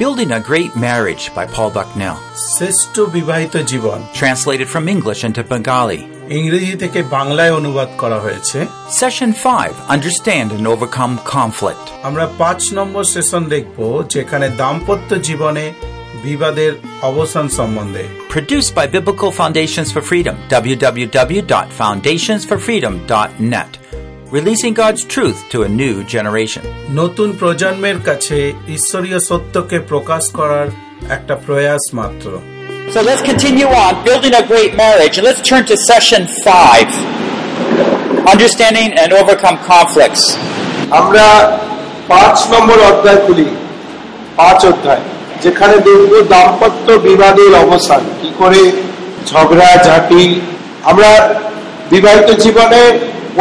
Building a Great Marriage by Paul Bucknell. শ্রেষ্ঠ বিবাহিত জীবন Translated from English into Bengali. ইংরেজি থেকে বাংলায় অনুবাদ করা হয়েছে Session 5 Understand and Overcome Conflict. আমরা পাঁচ নম্বর সেশন দেখব যেখানে দাম্পত্য জীবনে বিবাদের অবসান সম্বন্ধে Produced by Biblical Foundations for Freedom. www.foundationsforfreedom.net. Releasing God's truth to a new generation. নতুন প্রজন্মের কাছে ঈশ্বরীয় সত্যকে প্রকাশ করার একটা প্রয়াস মাত্র So let's continue on building a great marriage. And let's turn to session five Understanding and Overcome Conflicts. আমরা পাঁচ নম্বর অধ্যায় খুলি পাঁচ অধ্যায় যেখানে দেখব দাম্পত্য বিবাদের অবসান কি করে ঝগড়া ঝাঁটি আমরা বিবাহিত জীবনে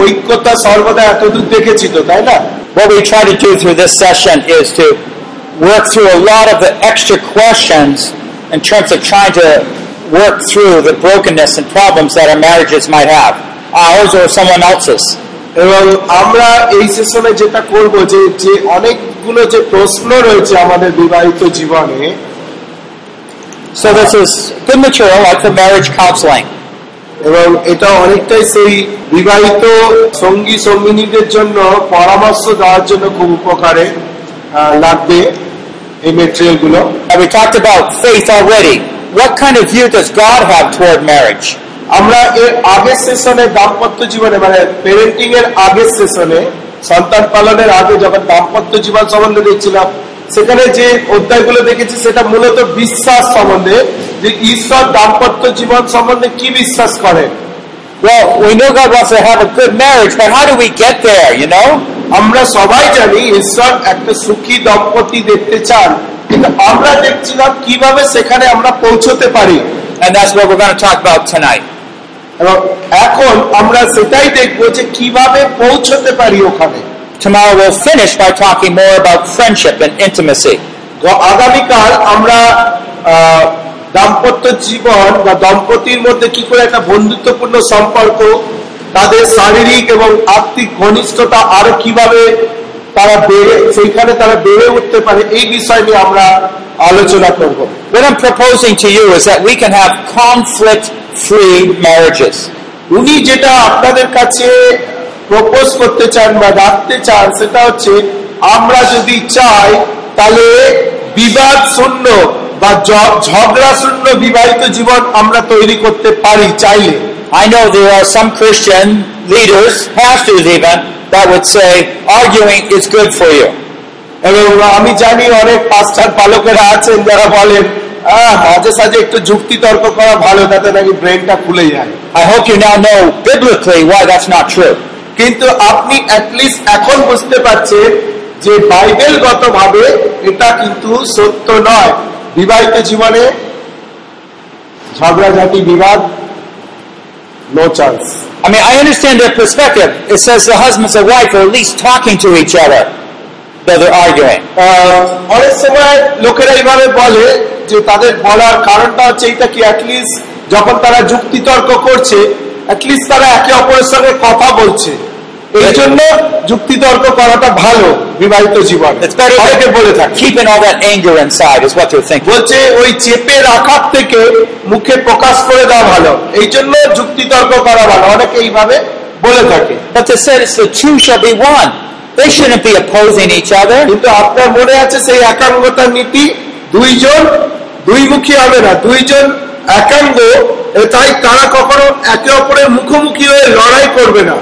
ঐক্যতা সর্বদা এতদূর দেখেছি তো তাই না What we try to do through this session is to work through a lot of the extra questions in terms of trying to work through the brokenness and problems that our marriages might have, ours or someone else's. এবং আমরা এই সেশনে যেটা করব যে যে অনেকগুলো যে প্রশ্ন রয়েছে আমাদের বিবাহিত জীবনে So this is good material like the marriage counseling. এবং এটা অনেকটাই সেই বিবাহিত সঙ্গী সঙ্গিনীদের জন্য পরামর্শ দেওয়ার জন্য খুব উপকারে লাগবে এই মেটেরিয়ালগুলো And we talked about faith already. What kind of view does God have toward marriage? আমরা এর আগের সেশনে দাম্পত্য জীবনে মানে পেরেন্টিং এর আগের সেশনে সন্তান পালনের আগে যখন দাম্পত্য জীবন সম্বন্ধে দেখছিলাম সেখানে যে অধ্যায়গুলো দেখেছি সেটা মূলত বিশ্বাস সম্বন্ধে যে ঈশ্বর দাম্পত্য জীবন সম্বন্ধে কি বিশ্বাস করেন Well, we know God wants to have a good marriage, but how do we get there, you know? আমরা সবাই জানি ঈশ্বর একটা সুখী দম্পতি দেখতে চান কিন্তু আমরা দেখছিলাম কীভাবে সেখানে আমরা পৌঁছতে পারি And that's what we're going to talk about tonight. এবং এখন আমরা সেটাই দেখব যে কীভাবে পৌঁছতে পারি ওখানে Tomorrow we'll finish by talking more about friendship and intimacy. আগামীকাল আমরা আহ, দাম্পত্য জীবন বা দম্পতির মধ্যে কি করে একটা বন্ধুত্বপূর্ণ সম্পর্ক তাদের শারীরিক এবং আর্থিক ঘনিষ্ঠতা আরও কীভাবে তারা বেড়ে সেইখানে তারা বেড়ে উঠতে পারে এই বিষয় নিয়ে আমরা আলোচনা করব What I'm proposing to you is that we can have conflict-free marriages. উনি যেটা আপনাদের কাছে প্রপোজ করতে চান বা রাখতে চান সেটা হচ্ছে আমরা যদি চাই তাহলে বিবাদ শূন্য বা ঝগড়া শূন্য বিবাহিত জীবন আমরা তৈরি করতে পারি চাইলে I know there are some Christian leaders, pastors even, that would say arguing is good for you. এবং আমি জানি অনেক পাঁচটার পালকেরা আছেন যারা বলেন "আহ, মাঝে সাঝে একটু যুক্তি তর্ক করা ভালো তাতে নাকি ব্রেনটা খুলে যায় I hope you now know biblically why that's not true. কিন্তু আপনি অ্যাটলিস্ট এখন বুঝতে পারছেন যে বাইবেলগত ভাবে এটা কিন্তু সত্য নয় বিবাহিত জীবনে ঝগড়াঝাটি বিবাদ no chance I mean, I understand their perspective. It says the husbands and wife are at least talking to each other, though they're arguing. অনেক সময় লোকেরা এইভাবে বলে যে তাদের বলার কারণটা হচ্ছে এইটা কি অ্যাটলিস্ট যখন তারা যুক্তি তর্ক করছে অ্যাটলিস্ট তারা একে অপরের সঙ্গে কথা বলছে। এই জন্য যুক্তি তর্ক করাটা ভালো বিবাহিত জীবন। অনেকে বলে থাকে। keeping all that anger inside, is what they're thinking. বলছে ওই চেপে রাখার থেকে মুখে প্রকাশ করে দেওয়া ভালো। এই জন্য যুক্তি তর্ক করা ভালো। অনেকে এইভাবে বলে থাকে। But they said it's the two shall be one. They shouldn't be opposing each other. কিন্তু আপনার মনে আছে সেই একাঙ্গতার নীতি? দুইজন দুইমুখী হবে না। দুইজন একাঙ্গ তাই তারা কখনো একে অপরের মুখোমুখি হয়ে লড়াই করবে না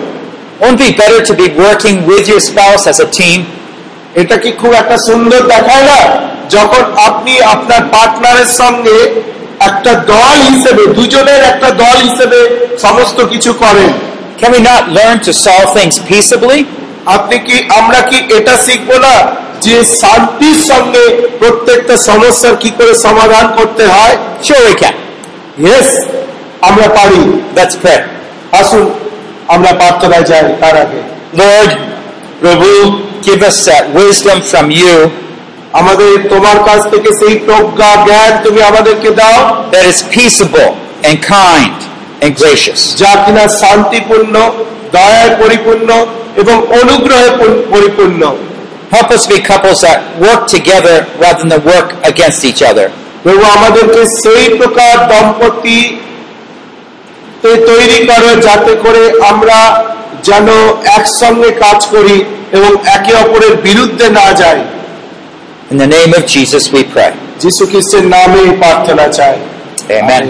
Won't be better to be working with your spouse as a team? এটা কি খুব একটা সুন্দর দেখায় না যখন আপনি আপনার পার্টনারের সঙ্গে একটা দল হিসেবে দুজনের একটা দল হিসেবে সমস্ত কিছু করেন Can we not learn to solve things peaceably? আপনি কি আমরা কি এটা শিখব না যে শান্তির সঙ্গে প্রত্যেকটা সমস্যার কি করে সমাধান করতে হয় Sure we can. ইয়েস আমরা পারি Let's pray. আসুন আমরা প্রার্থনায় যাই তার আগে Lord, Prabhu, give us that wisdom from you আমাদের তোমার কাছ থেকে সেই প্রজ্ঞা জ্ঞান তুমি আমাদেরকে দাও that is peaceable and kind and gracious. যা কিনা শান্তিপূর্ণ দয়ায় পরিপূর্ণ এবং অনুগ্রহে পরি- পরিপূর্ণ Help us be couples that work together rather than work against each other. প্রভু আমাদেরকে সেই প্রকার দম্পতি তে তৈরি করো যাতে করে আমরা যেন একসঙ্গে কাজ করি এবং একে অপরের বিরুদ্ধে না যাই In the name of Jesus we pray. যিশু খ্রিস্টের নামে প্রার্থনা চাই Amen.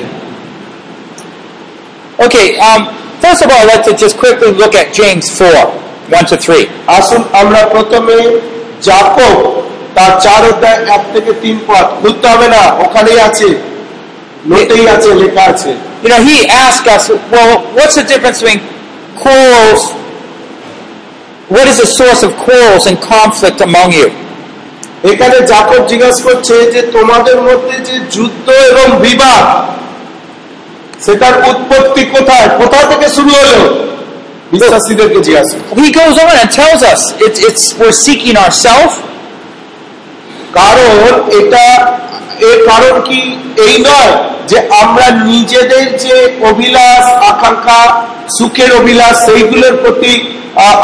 Okay, um, first of all, to just quickly look at James 4, 1 to 3. আসুন আমরা প্রথমে জাকব তার চার অধ্যায় এক থেকে তিন পদ খুলতে হবে না ওখানেই আছে নোটেই আছে লেখা আছে You know, he asked us, well, what's the difference between quarrels? What is the source of quarrels and conflict among you? এখানে জাকব জিজ্ঞাসা করছে যে তোমাদের মধ্যে যে যুদ্ধ এবং বিবাদ সেটার উৎপত্তি কোথায় কোথা থেকে শুরু হলো বিশ্বাসীদেরকে জিজ্ঞাসা He goes on and tells us it's, it's we're seeking ourselves, কারণ এটা এর কারণ কি এই নয় যে আমরা নিজেদের যে অভিলাষ আকাঙ্ক্ষা সুখের অভিলাষ সেইগুলোর প্রতি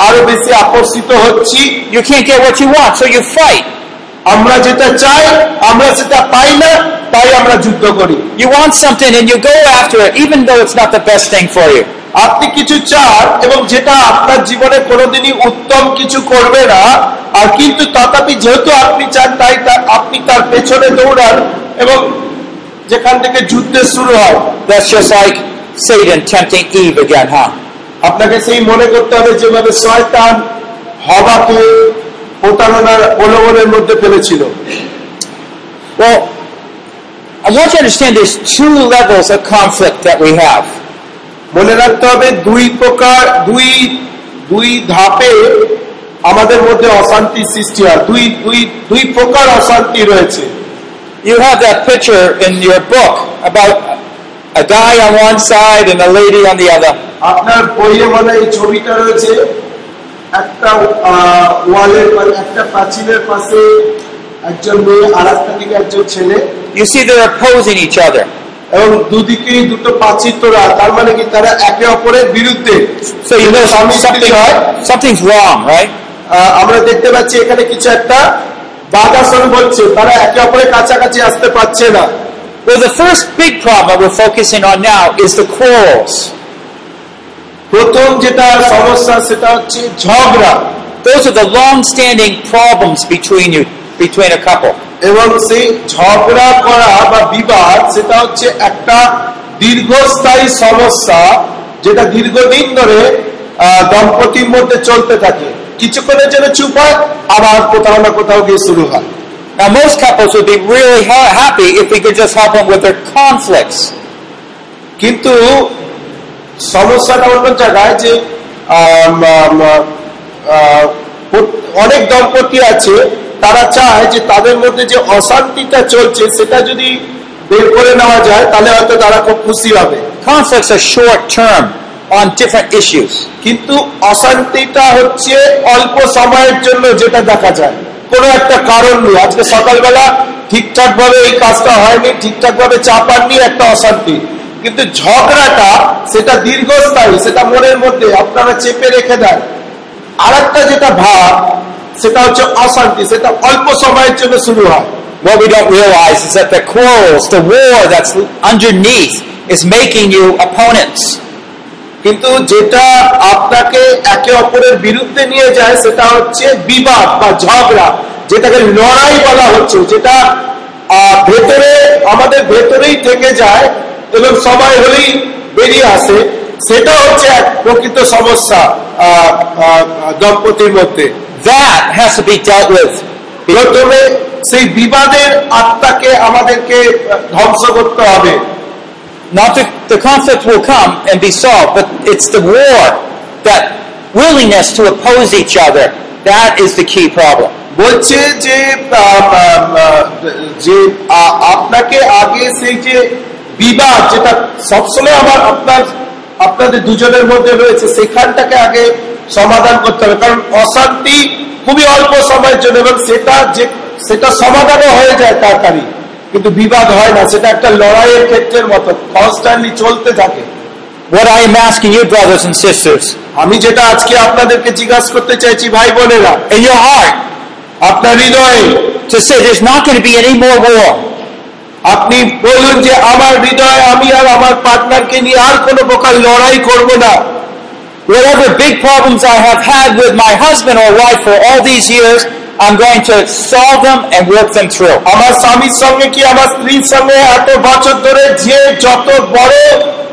আরও বেশি আকর্ষিত হচ্ছি you can't get what you want, so you fight. আমরা যেটা চাই আমরা সেটা পাই না তাই আমরা যুদ্ধ করি You want something and you go after it, even though it's not the best thing for you. আপনি কিছু চান এবং যেটা আপনার জীবনে কোনোদিনই উত্তম কিছু করবে না আর কিন্তু তথাপি যেহেতু আপনি চান তাই আপনি তার পেছনে দৌড়ান এবং যেখান থেকে যুদ্ধের শুরু হয় That's just like Satan tempting Eve again, huh? আপনাকে সেই মনে করতে হবে যেভাবে শয়তান হবাকে প্রতারণার প্রলোভনের মধ্যে ফেলেছিল Well, I want you to understand there's two levels of conflict that we have. মনে রাখতে হবে দুই প্রকার দুই দুই ধাপে আমাদের মধ্যে অশান্তি সৃষ্টি হয় দুই দুই দুই প্রকার অশান্তি রয়েছে You have that picture in your book about a guy on one side and a lady on the other. আপনার বইয়ে মানে এই ছবিটা রয়েছে একটা ওয়ালের পা- একটা প্রাচীরের পাশে একজন মেয়ে আর একটা দিকে একজন ছেলে You see they're opposing each other. এবং দুদিকেই দুটো প্রাচীর তোরা তার মানে কি তারা একে অপরের বিরুদ্ধে হয় আমরা দেখতে পাচ্ছি এখানে কিছু একটা বাধাসন বলছে তারা একে অপরের কাছাকাছি আসতে পারছে না Well, the first big problem we're focusing on now is the quarrels. প্রথম যেটা সমস্যা সেটা হচ্ছে ঝগড়া Those are the long-standing problems between you, between a couple. এবং সেই ঝগড়া করা বা বিবাদ সেটা হচ্ছে একটা দীর্ঘস্থায়ী সমস্যা যেটা দীর্ঘদিন ধরে দম্পতির মধ্যে চলতে থাকে কিছুক্ষণের জন্য চুপ হয় আবার কোথাও না কোথাও গিয়ে শুরু হয় Now, most couples would be really ha- happy if we could just help them with their conflicts. কিন্তু সমস্যাটা অন্য জায়গায় যে অনেক দম্পতি আছে তারা চায় যে তাদের মধ্যে যে অশান্তিটা চলছে সেটা যদি বের করে নেওয়া যায় তাহলে হয়তো তারা খুব খুশি হবে। Conflicts are short term on different issues. কিন্তু অশান্তিটা হচ্ছে অল্প সময়ের জন্য যেটা দেখা যায়। কোনো একটা কারণ নেই। আজকে সকালবেলা ঠিকঠাক ভাবে এই কাজটা হয়নি ঠিকঠাক ভাবে চা পাননি একটা অশান্তি। কিন্তু ঝগড়াটা সেটা দীর্ঘস্থায়ী সেটা মনের মধ্যে আপনারা চেপে রেখে দেন আর একটা যেটা ভাব সেটা হচ্ছে অশান্তি সেটা অল্প সময়ের জন্য শুরু হয় What we don't realize is that the quarrels, the war that's underneath, is making you opponents. কিন্তু যেটা আপনাকে একে অপরের বিরুদ্ধে নিয়ে যায় সেটা হচ্ছে বিবাদ বা ঝগড়া যেটাকে লড়াই বলা হচ্ছে যেটা ভেতরে আমাদের ভেতরেই থেকে যায় এবং সময় হলেই বেরিয়ে আসে সেটা হচ্ছে এক প্রকৃত সমস্যা দম্পতির মধ্যে That has to be dealt with. প্রথমে সেই বিবাদের আত্মাকে আমাদেরকে ধ্বংস করতে হবে Not the, the conflict will come and be solved, but it's the war, that willingness to oppose each other. That is the key problem. বলছে যে যে আপনাকে আগে সেই যে বিবাদ যেটা সবসময় আমার আপনার আপনাদের দুজনের মধ্যে রয়েছে সেখানটাকে আগে সমাধান করতে হবে। কারণ অশান্তি খুবই অল্প সময়ের জন্য এবং সেটা যে সেটা সমাধানও হয়ে যায় তাড়াতাড়ি। কিন্তু বিবাদ হয় না সেটা একটা লড়াইয়ের ক্ষেত্রের মতো কনস্ট্যান্টলি চলতে থাকে। What I am asking you, brothers and sisters, আমি যেটা আজকে আপনাদেরকে জিজ্ঞাসা করতে চাইছি ভাই বোনেরা in your heart, আপনার হৃদয়ে to say there's not going to be any more war. আপনি বলুন যে আমার হৃদয়ে আমি আর আমার পার্টনারকে নিয়ে আর কোনো প্রকার লড়াই করব না। Whatever big problems I have had with my husband or wife for all these years, I'm going to solve them and work them through. আমার স্বামীর সঙ্গে কি আমার স্ত্রীর সঙ্গে এত বছর ধরে যে যত বড়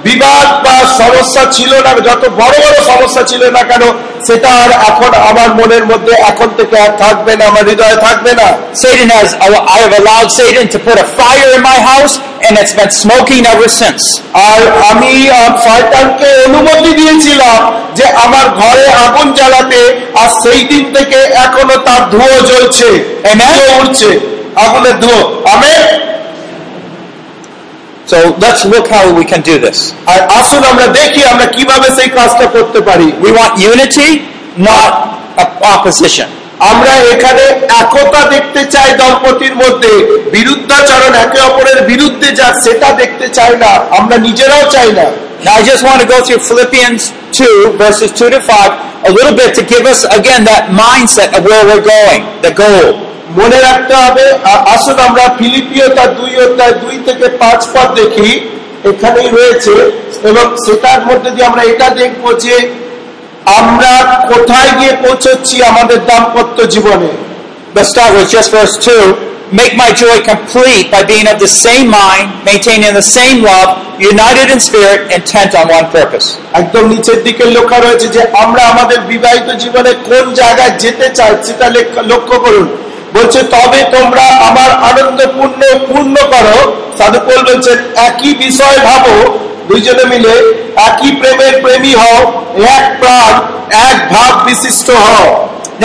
বিবাদ বা সমস্যা ছিল না যত বড় বড় সমস্যা ছিল না কেন সেটা আর এখন আমার মনের মধ্যে এখন থেকে আর থাকবে না আমার হৃদয়ে থাকবে না। Satan has, I have allowed Satan to put a fire in my house and it's been smoking ever since. আর আমি শয়তানকে অনুমতি দিয়েছিলাম যে আমার ঘরে আগুন জ্বালাতে আর সেই দিন থেকে এখনও তার ধুয়ো জ্বলছে উঠছে আগুনের ধুয়ো। Amen So let's look how we can do this. আর আসুন আমরা দেখি আমরা কিভাবে সেই কাজটা করতে পারি We want unity, not op- opposition. আমরা এখানে একতা দেখতে চাই দম্পতির মধ্যে বিরুদ্ধাচরণ একে অপরের বিরুদ্ধে যাক সেটা দেখতে চাই না আমরা নিজেরাও চাই না Now I just want to go through Philippians 2, verses 2 to 5, a little bit to give us again that mindset of where we're going, the goal. মনে রাখতে হবে আসুন আমরা ফিলিপিও তার দুই অধ্যায় দুই থেকে পাঁচ পদ দেখি এখানেই রয়েছে এবং সেটার মধ্যে দিয়ে আমরা এটা দেখব যে আমরা কোথায় গিয়ে পৌঁছচ্ছি আমাদের দাম্পত্য জীবনে Let's start with just verse 2. Make my joy complete by being of the same mind, maintaining the same love, united in spirit, intent on one purpose. একদম নিচের দিকে লেখা রয়েছে যে আমরা আমাদের বিবাহিত জীবনে কোন জায়গায় যেতে চাই সেটা লক্ষ্য করুন বলছে তবে তোমরা আমার আনন্দপূর্ণ পূর্ণ পূর্ণ করো। সাধু সাধুপল বলছেন একই বিষয় ভাবো। দুইজনে মিলে একই প্রেমের প্রেমী হও এক প্রাণ এক ভাব বিশিষ্ট হও।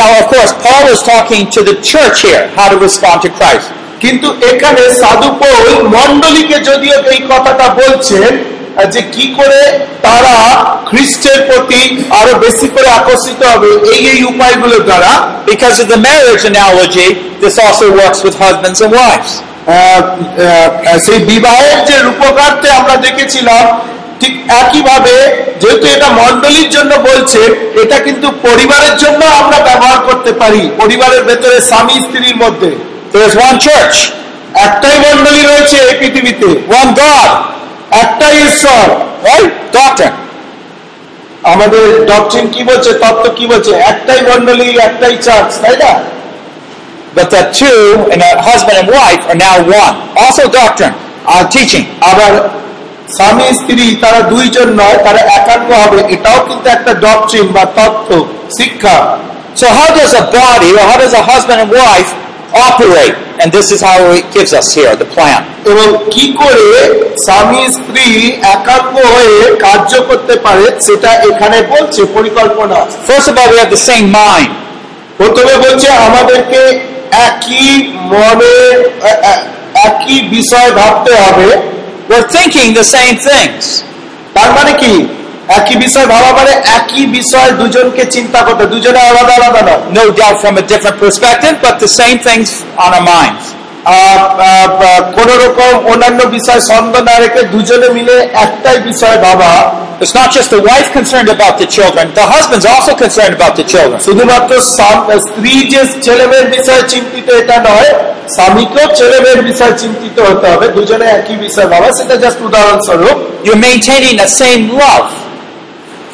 Now, of course, Paul is talking to the church here, how to respond to Christ. কিন্তু এখানে সাধু সাধুপোল মন্ডলীকে যদিও এই কথাটা বলছেন যে কি করে তারা খ্রিস্টের প্রতি আরও বেশি করে আকর্ষিত হবে এই এই উপায়গুলোর দ্বারা Because of the marriage analogy, this also works with husbands and wives. সেই বিবাহের যে রূপকার্থে আমরা দেখেছিলাম ঠিক একইভাবে যেহেতু এটা মন্ডলীর জন্য বলছে এটা কিন্তু পরিবারের জন্য আমরা ব্যবহার করতে পারি পরিবারের ভেতরে স্বামী স্ত্রীর মধ্যে। One church, একটাই মন্ডলী রয়েছে এই পৃথিবীতে। One God, একটাই ঈশ্বর? আমাদের ডকট্রিন কি বলছে তত্ত্ব কি বলছে একটাই মন্ডলী একটাই চার্চ তাই না But the two, and a husband and wife, are now one. Also doctrine, uh, teaching. আবার স্বামী স্ত্রী তারা দুইজন নয় তারা একান্ন হবে এটাও কিন্তু একটা ডকট্রিন বা তত্ত্ব শিক্ষা So how does a body, or how does a husband and wife operate? And this is how it gives us here, the plan. এবং কি করে স্বামী স্ত্রী একান্ন হয়ে কার্য করতে পারে সেটা এখানে বলছে পরিকল্পনা First of all, we have the same mind. প্রথমে বলছে আমাদেরকে একই মনে একই বিষয় ভাবতে হবে We're thinking the same things. তার মানে কি একই বিষয় ভাবা মানে একই বিষয় দুজনকে চিন্তা করতে দুজনে আলাদা আলাদা নয় No doubt from a different perspective, but the same things on our minds. কোন রকম অন্যান্য বিষয় সন্দেহ না রেখে দুজনে মিলে একটাই বিষয় ভাবা It's not just the wife concerned about the children, the husband's also concerned about the children. শুধুমাত্র স্ত্রী যে ছেলে মেয়ের বিষয়ে চিন্তিত এটা নয় স্বামীকেও ছেলে মেয়ের বিষয়ে চিন্তিত হতে হবে দুজনে একই বিষয় ভাবা সেটা জাস্ট উদাহরণস্বরূপ You're maintaining the same love.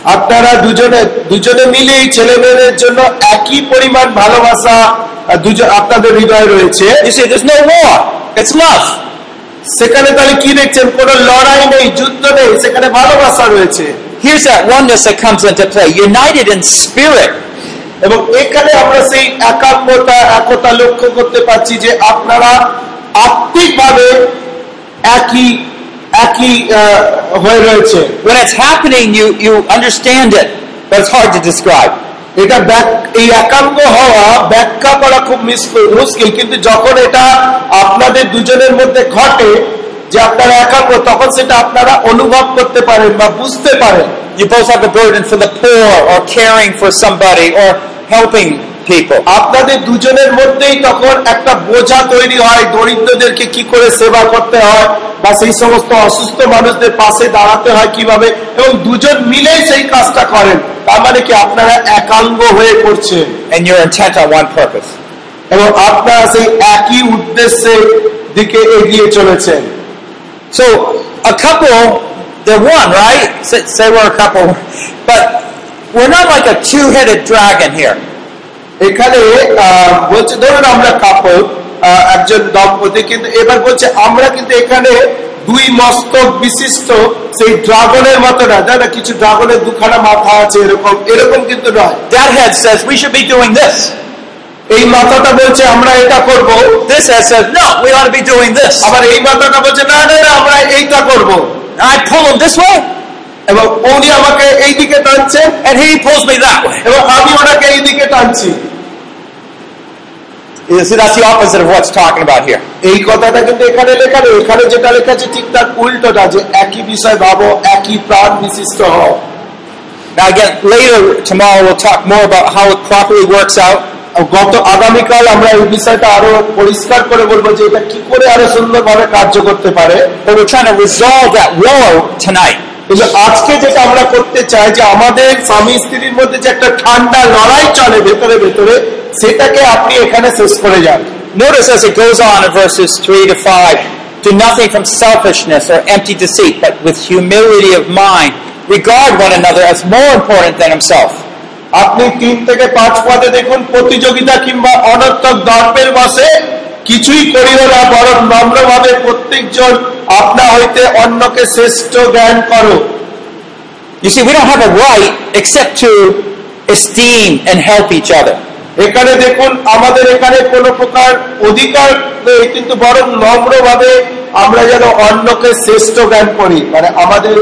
আপনারা দুজনে দুজনে মিলেই ছেলে মেয়েদের জন্য একই পরিমাণ ভালোবাসা দুজন আপনাদের হৃদয়ে রয়েছে সেখানে তাহলে কি দেখছেন কোনো লড়াই নেই যুদ্ধ নেই সেখানে ভালোবাসা রয়েছে Here's that oneness that comes into play. United in spirit. এবং এখানে আমরা সেই একাত্মতা একতা লক্ষ্য করতে পারছি যে আপনারা আত্মিকভাবে একই হয়ে When it's happening, you, you understand it, but it's hard to describe. এটা এই একাঙ্গ হওয়া ব্যাখ্যা করা খুব মুশকিল কিন্তু যখন এটা আপনাদের দুজনের মধ্যে ঘটে যে আপনারা একাঙ্গ তখন সেটা আপনারা অনুভব করতে পারেন বা বুঝতে পারেন You both have a burden for the poor, or caring for somebody, or helping. আপনাদের দুজনের মধ্যেই তখন একটা বোঝা তৈরি হয় দরিদ্রদেরকে কি করে সেবা করতে হয় বা সেই সমস্ত অসুস্থ মানুষদের পাশে দাঁড়াতে হয় কীভাবে এবং দুজন মিলেই সেই কাজটা করেন তার মানে কি আপনারা একাঙ্গ হয়ে purpose. এবং আপনারা সেই একই উদ্দেশ্যের দিকে এগিয়ে চলেছেন So a couple, they're one, right? Say, say we're a couple, but we're not like a two-headed dragon here. এখানে বলছে ধরুন আমরা কাপড় একজন দম্পতি কিন্তু এবার বলছে আমরা কিন্তু এখানে দুই মস্তক বিশিষ্ট সেই ড্রাগনের মতো না তাই না? কিছু ড্রাগনের দুখানা মাথা আছে এরকম এরকম কিন্তু নয়। That head says we should be doing this. এই মাথাটা বলছে আমরা এটা করব। This head says no, we ought to be doing this. আবার এই মাথাটা বলছে না না না আমরা এইটা করব। Pull him this way, এবং উনি আমাকে এই দিকে টানছে। And he pose me that এবং আমি ওনাকে এই দিকে টানছি। ইজ ইট আসি হোয়াটস টকিং অ্যাবাউট হিয়ার এই কথাটা কিন্তু এখানে লেখা নেই। এখানে যেটা লেখা আছে ঠিকঠাক উল্টোটা যে একই বিষয় ভাবো একই প্রাণ বিশিষ্ট হও। Now again, later tomorrow we'll talk more about how it properly works out. গত আগামীকাল আমরা এই বিষয়টা আরও পরিষ্কার করে বলব যে এটা কি করে আরও সুন্দর ভাবে কার্য করতে পারে। তবে ওখানে কিন্তু আজকে যেটা আমরা করতে চাই যে আমাদের স্বামী স্ত্রীর মধ্যে যে একটা ঠান্ডা লড়াই চলে ভেতরে ভেতরে সেটাকে আপনি এখানে শেষ করে যান Notice as it goes on in verses 3 to 5 do nothing from selfishness or empty deceit, but with humility of mind, regard one another as more important than himself. আপনি তিন থেকে পাঁচ পদে দেখুন প্রতিযোগিতা কিংবা অনর্থক দর্পের বসে কিছুই করিও না বরং নম্রভাবে প্রত্যেকজন আপনা হইতে অন্যকে শ্রেষ্ঠ জ্ঞান করো। You see, we don't have a right except to esteem and help each other. এখানে দেখুন আমাদের এখানে কোনো প্রকার অধিকার নেই কিন্তু বরং নম্রভাবে আমরা যেন অন্যকে শ্রেষ্ঠ জ্ঞান করি মানে আমাদের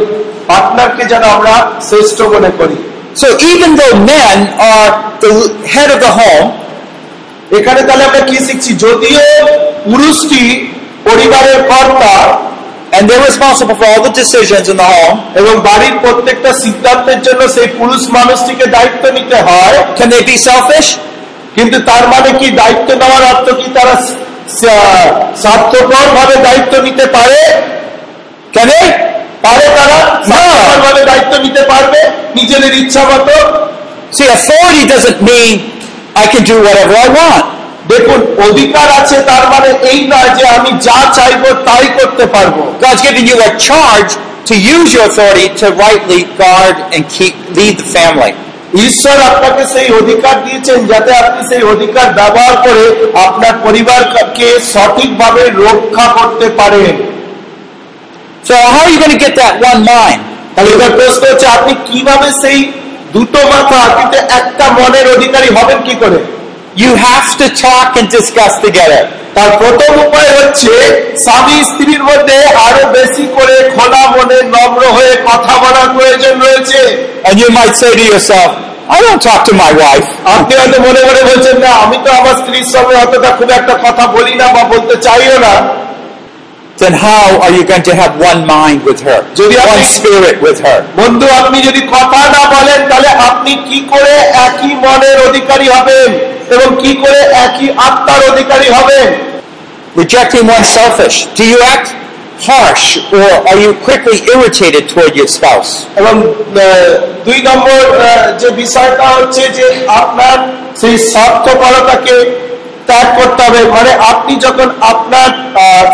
পার্টনারকে যেন আমরা শ্রেষ্ঠ মনে করি। So even though men are the head of the home, এখানে তাহলে আমরা কি শিখছি? যদিও পুরুষটি পরিবারের কর্তা and they're responsible for all the decisions in the home, এবং বাড়ির প্রত্যেকটা সিদ্ধান্তের জন্য সেই পুরুষ মানুষটিকে দায়িত্ব নিতে হয় can they be selfish? কিন্তু তার মানে কি দায়িত্ব নেওয়ার অর্থ কি তারা স্বার্থপর ভাবে দায়িত্ব নিতে পারে Can they? পারে তারা স্বার্থপর ভাবে দায়িত্ব নিতে পারবে নিজেদের ইচ্ছা মতো See, authority doesn't mean I can do whatever I want. দেখুন অধিকার আছে তার মানে এই নয় যে আমি যা চাইব তাই করতে পারব God's given you a charge to use your authority to rightly guard and keep lead the family. ঈশ্বর আপনাকে সেই অধিকার দিয়েছেন যাতে আপনি সেই অধিকার ব্যবহার করে আপনার পরিবারকে সঠিকভাবে রক্ষা করতে পারেন So how are you going to get that one mind? তাহলে এবার প্রশ্ন হচ্ছে আপনি কীভাবে সেই দুটো মাথা কিন্তু একটা মনের অধিকারী হবেন কি করে You have to talk and discuss together. তার প্রথম উপায় হচ্ছে স্বামী স্ত্রীর মধ্যে আরও বেশি করে খোলা মনে নম্র হয়ে কথা বলার প্রয়োজন রয়েছে And you might say to yourself, I don't talk to my wife. আপনি হয়তো মনে মনে বলছেন না আমি তো আমার স্ত্রীর সঙ্গে অতটা খুব একটা কথা বলি না বা বলতে চাইও না Then how are you going to have one mind with her? যদি One spirit with her? বন্ধু আপনি যদি কথা না বলেন তাহলে আপনি কি করে একই মনের অধিকারী হবেন এবং কি করে একই আত্মার অধিকারী হবেন Rejecting one's selfish. Do you act harsh or are you quickly irritated toward your spouse? এবং দুই নম্বর যে বিষয়টা হচ্ছে যে আপনার সেই স্বার্থপরতাকে ত্যাগ করতে হবে মানে আপনি যখন আপনার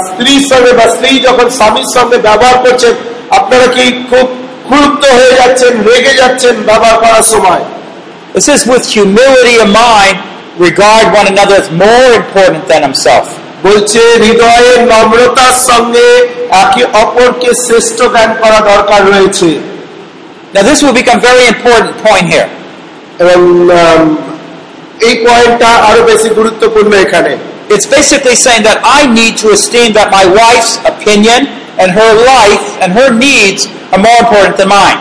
স্ত্রীর সঙ্গে বা স্ত্রী যখন স্বামীর সঙ্গে ব্যবহার করছেন আপনারা কি খুব ক্রুদ্ধ হয়ে যাচ্ছেন রেগে যাচ্ছেন ব্যবহার করার সময় It says, with humility of mind, regard one another as more important than himself. বলছে হৃদয়ের নম্রতার সঙ্গে একে অপরকে শ্রেষ্ঠ জ্ঞান করা দরকার রয়েছে Now, this will become very important point here. এবং এই পয়েন্টটা আরও বেশি গুরুত্বপূর্ণ এখানে It's basically saying that I need to esteem that my wife's opinion and her life and her needs are more important than mine.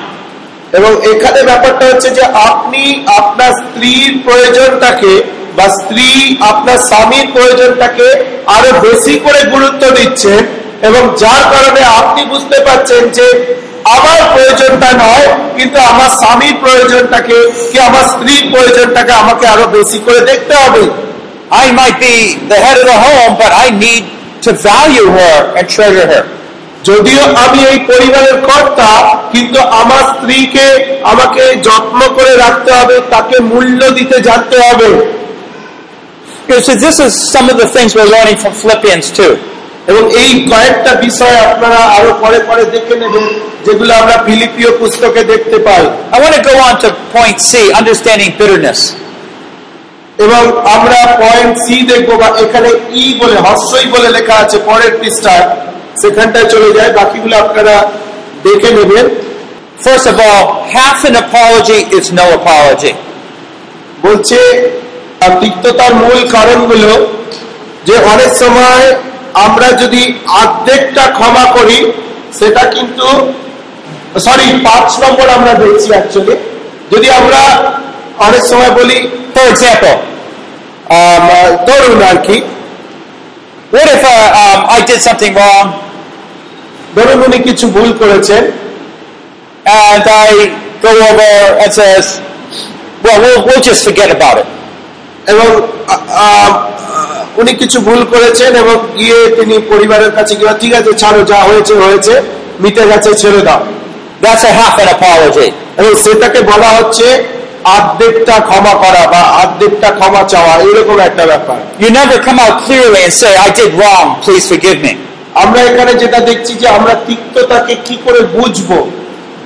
এবং এখানে ব্যাপারটা হচ্ছে যে আপনি আপনার স্ত্রীর প্রয়োজনটাকে বা স্ত্রী আপনার স্বামীর প্রয়োজনটাকে আরও বেশি করে গুরুত্ব দিচ্ছেন এবং যার কারণে আপনি বুঝতে পারছেন যে আমার প্রয়োজনটা নয় কিন্তু আমার স্বামীর প্রয়োজনটাকে কি আমার স্ত্রীর প্রয়োজনটাকে আমাকে আরও বেশি করে দেখতে হবে I might be the head of the home, but I need to value her and treasure her. যদিও আমি এই পরিবারের কর্তা কিন্তু আমার স্ত্রীকে আমাকে যত্ন করে রাখতে হবে তাকে মূল্য দিতে জানতে হবে So this is some of the things we're learning from Philippians 2. এবং এই কয়েকটা বিষয় আপনারা আরও পরে পরে দেখে নেবেন যেগুলো আমরা ফিলিপিও পুস্তকে দেখতে পাই। পয়েন্ট সি আন্ডারস্ট্যান্ডিং এবং আমরা পয়েন্ট সি দেখব বা এখানে ই বলে হর্ষই বলে লেখা আছে পরের পৃষ্ঠায়। সেখানটায় চলে যায় বাকিগুলো আপনারা দেখে নেবেন। First of all half an apology is no apology বলছে আহ, তিক্ততার মূল কারণগুলো যে অনেক সময় আমরা যদি অর্ধেকটা ক্ষমা করি সেটা কিন্তু সরি পাঁচ নম্বর আমরা দেখছি অ্যাকচুয়ালি যদি আমরা অনেক সময় বলি For example, আম, ধরুন আর কি what if uh, um, I did something wrong ধরুন উনি কিছু ভুল করেছেন and I go over and says, well, we'll, we'll just forget about it. এবং উনি কিছু ভুল করেছেন এবং গিয়ে তিনি পরিবারের কাছে গিয়ে ঠিক আছে ছাড়ো যা হয়েছে হয়েছে মিটে গেছে ছেড়ে দাও That's a half an apology. এবং সেটাকে বলা হচ্ছে আর্ধেকটা ক্ষমা করা বা আর্ধেকটা ক্ষমা চাওয়া এরকম একটা ব্যাপার You never come out clearly and say, I did wrong, please forgive me. আমরা এখানে যেটা দেখছি যে আমরা তিক্ততাকে কি করে বুঝব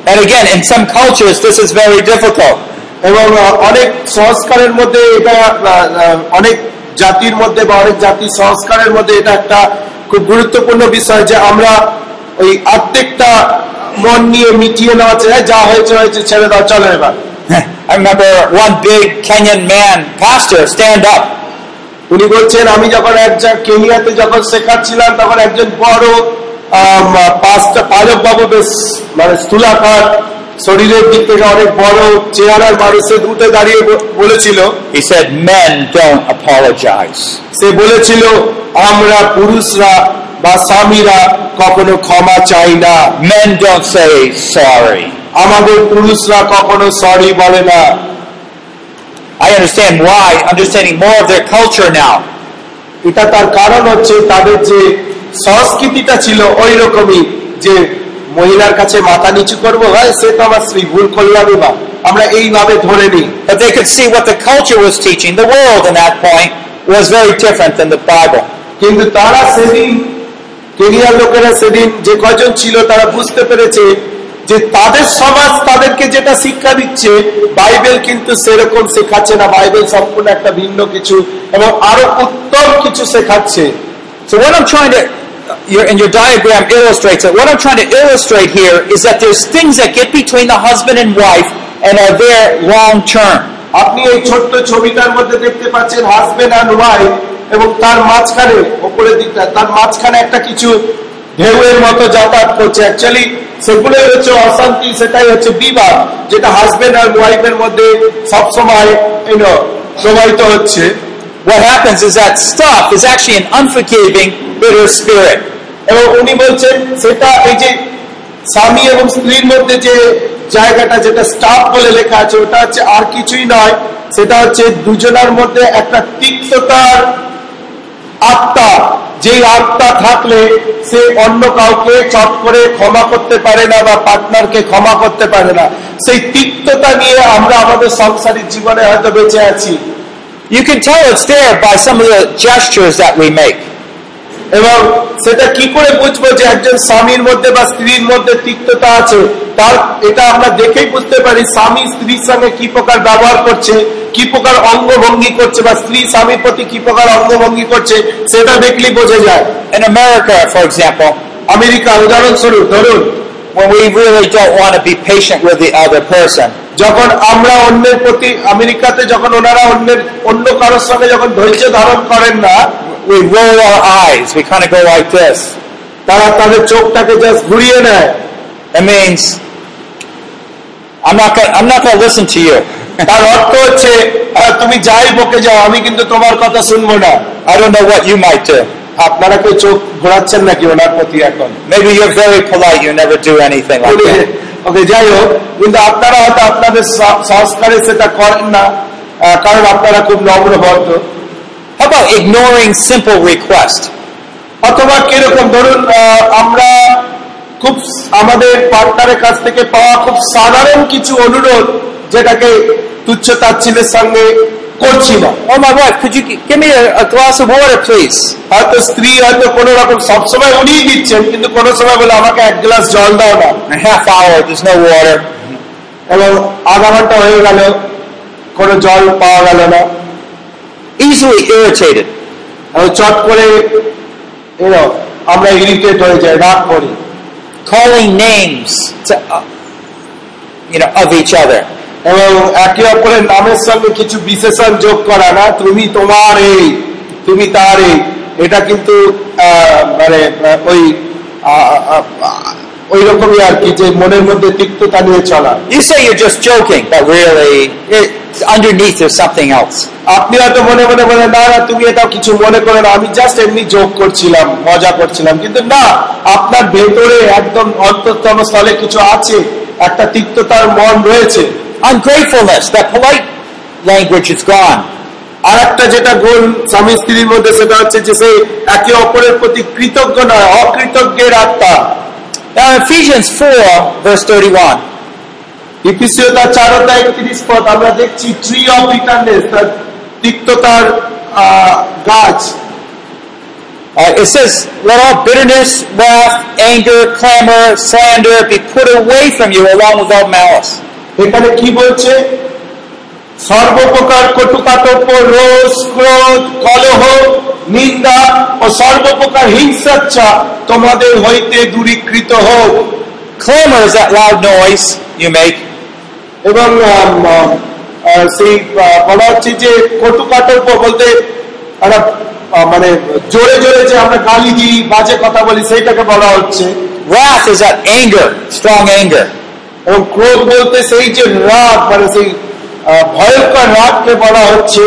And again, in some cultures, this is very difficult. এবং অনেক সংস্কারের মধ্যে এটা অনেক জাতির মধ্যে বা অনেক জাতির সংস্কারের মধ্যে এটা একটা খুব গুরুত্বপূর্ণ বিষয় যে আমরা ওই আর্ধেকটা মন নিয়ে মিটিয়ে নেওয়া চাই যা হয়েছে হয়েছে ছেড়ে দাও চলো এবার I remember one big Kenyan man, pastor, stand up. উনি বলছেন আমি যখন এক জায়গা কেনিয়াতে যখন শেখাচ্ছিলাম তখন একজন বড় পাঁচটা পালক বাবু বেশ মানে স্থূলাকার শরীরের দিক থেকে অনেক বড় চেহারার মানুষের উঠে দাঁড়িয়ে বলেছিল He said, Men don't apologize. সে বলেছিল আমরা পুরুষরা বা স্বামীরা কখনো ক্ষমা চাই না Men don't say sorry. আমাদের পুরুষরা কখনো সরি বলে না I understand why, understanding more of their culture now. এটা তার কারণ হচ্ছে তাদের যে সংস্কৃতিটা ছিল ওই রকমই যে মহিলার কাছে মাথা নিচু করব হয় সে তো আমার স্ত্রী ভুল করলামই বা আমরা এইভাবে ধরে নিই But they could see what the culture was teaching. The world in that point was very different than the Bible. কিন্তু তারা সেদিন কেনিয়ার লোকেরা সেদিন যে কজন ছিল তারা বুঝতে পেরেছে যে তাদের সমাজ তাদেরকে যেটা শিক্ষা দিচ্ছে বাইবেল কিন্তু সেরকম শেখাচ্ছে না বাইবেল সম্পূর্ণ একটা ভিন্ন কিছু এবং আরও উত্তম কিছু শেখাচ্ছে So what I'm trying to, your, and your diagram illustrates it, what I'm trying to illustrate here is that there's things that get between the husband and wife and are there long term. আপনি এই ছোট্ট ছবিটার মধ্যে দেখতে পাচ্ছেন husband and wife এবং তার মাঝখানে ওপরের দিকটা তার মাঝখানে একটা কিছু ঢেউয়ের মতো যাতায়াত করছে। অ্যাকচুয়ালি সেগুলোই হচ্ছে অশান্তি সেটাই হচ্ছে বিবাদ যেটা হাজবেন্ড আর ওয়াইফের মধ্যে সবসময় প্রবাহিত হচ্ছে। What happens is that stuff is actually an unforgiving, bitter spirit. এবং উনি বলছেন সেটা এই যে স্বামী এবং স্ত্রীর মধ্যে যে জায়গাটা যেটা স্টাফ বলে লেখা আছে ওটা হচ্ছে আর কিছুই নয়। সেটা হচ্ছে দুজনের মধ্যে একটা তিক্ততার আত্মা। যে আত্মা থাকলে সে অন্য কাউকে চট করে ক্ষমা করতে পারে না বা পার্টনারকে ক্ষমা করতে পারে না। সেই তিক্ততা নিয়ে আমরা আমাদের সংসারিক জীবনে হয়তো বেঁচে আছি। You can tell it's there by some of the gestures that we make. এবং সেটা কি করে বুঝব যে একজন স্বামীর মধ্যে বা স্ত্রীর মধ্যে তিক্ততা আছে তার এটা আমরা দেখেই বুঝতে পারি স্বামী স্ত্রীর সঙ্গে কি প্রকার ব্যবহার করছে কি প্রকার অঙ্গভঙ্গি করছে বা স্ত্রী স্বামীর প্রতি কি প্রকার অঙ্গভঙ্গি করছে সেটা দেখলেই বোঝা যায় In America, for example, America উদাহরণস্বরূপ ধরুন when we really don't want to be patient with the other person, যখন আমরা অন্যের প্রতি আমেরিকাতে যখন ওনারা অন্যের অন্য কারোর সঙ্গে যখন ধৈর্য ধারণ করেন না we roll our eyes. We kind of go like this. তারা তাদের চোখটাকে জাস্ট ঘুরিয়ে নেয় It means I'm not gonna, I'm not going to listen to you. তার অর্থ হচ্ছে তুমি যাই বকে যাও আমি কিন্তু তোমার কথা শুনব না I don't know what you might do. আপনারা কেউ চোখ ঘোরাচ্ছেন নাকি ওনার প্রতি এখন polite. You never do anything like উনি- that. ওকে যাই হোক কিন্তু আপনারা হয়তো আপনাদের সংস্কারে সেটা করেন না কারণ আপনারা খুব নম্রভদ্র How about ignoring simple request? অথবা কীরকম ধরুন আমরা খুব আমাদের পার্টনারের কাছ থেকে পাওয়া খুব সাধারণ কিছু অনুরোধ যেটাকে তুচ্ছ তাচ্ছিলের সঙ্গে করছি না Oh, my wife, could you g- give me a, a glass of water, please? হয়তো স্ত্রী হয়তো কোন রকম সবসময় উনিই দিচ্ছেন কিন্তু কোন সময় বলে আমাকে এক গ্লাস জল দাও না A half hour, there's no water. এবং আধা ঘণ্টা হয়ে গেল কোনো জল পাওয়া গেল না Easily irritated. এবং চট করে আমরা ইরিটেট হয়ে যাই রাগ করি Calling names to, uh, you know, of each other. এবং একে অপরের নামের সঙ্গে কিছু বিশেষণ যোগ করা না তুমি তোমার এই তুমি তার এই। এটা কিন্তু মানে ওই ওই রকমই আর কি যে মনের মধ্যে তিক্ততা নিয়ে চলা। You say you're just joking, but really, it, underneath there's something else. আপনি হয়তো মনে মনে বলেন না না তুমি এটা কিছু মনে করে না আমি জাস্ট এমনি যোগ করছিলাম মজা করছিলাম। কিন্তু না আপনার ভেতরে একদম অন্তরতম স্থলে কিছু আছে একটা তিক্ততার মন রয়েছে। Ungratefulness, that polite language is gone. আর একটা যেটা গুণ স্বামী স্ত্রীর মধ্যে সেটা হচ্ছে যে সে একে অপরের প্রতি কৃতজ্ঞ নয় অকৃতজ্ঞের আত্মা Now, Ephesians 4, verse 31. ইপিসিও তার চারতা একত্রিশ পদ আমরা দেখছি ট্রি অফ বিটারনেস তার তিক্ততার আহ, গাছ Uh, it says, Let all bitterness, wrath, anger, clamor, slander be put away from you along with all malice. এখানে কি বলছে সর্বপ্রকার কটুকাটব্য রোষ ক্রোধ কলহ নিন্দা ও সর্বপ্রকার হিংসাচ্ছা তোমাদের হইতে দূরীকৃত হোক Clamor is that loud noise you make. এবং সেই বলা হচ্ছে যে কটুকাটব্য বলতে একটা মানে জোরে জোরে যে আমরা গালি দিই বাজে কথা বলি সেইটাকে বলা হচ্ছে Wrath is that anger, strong anger. এবং ক্রোধ বলতে সেই যে রাগ মানে সেই ভয়ঙ্কর রাগকে বলা হচ্ছে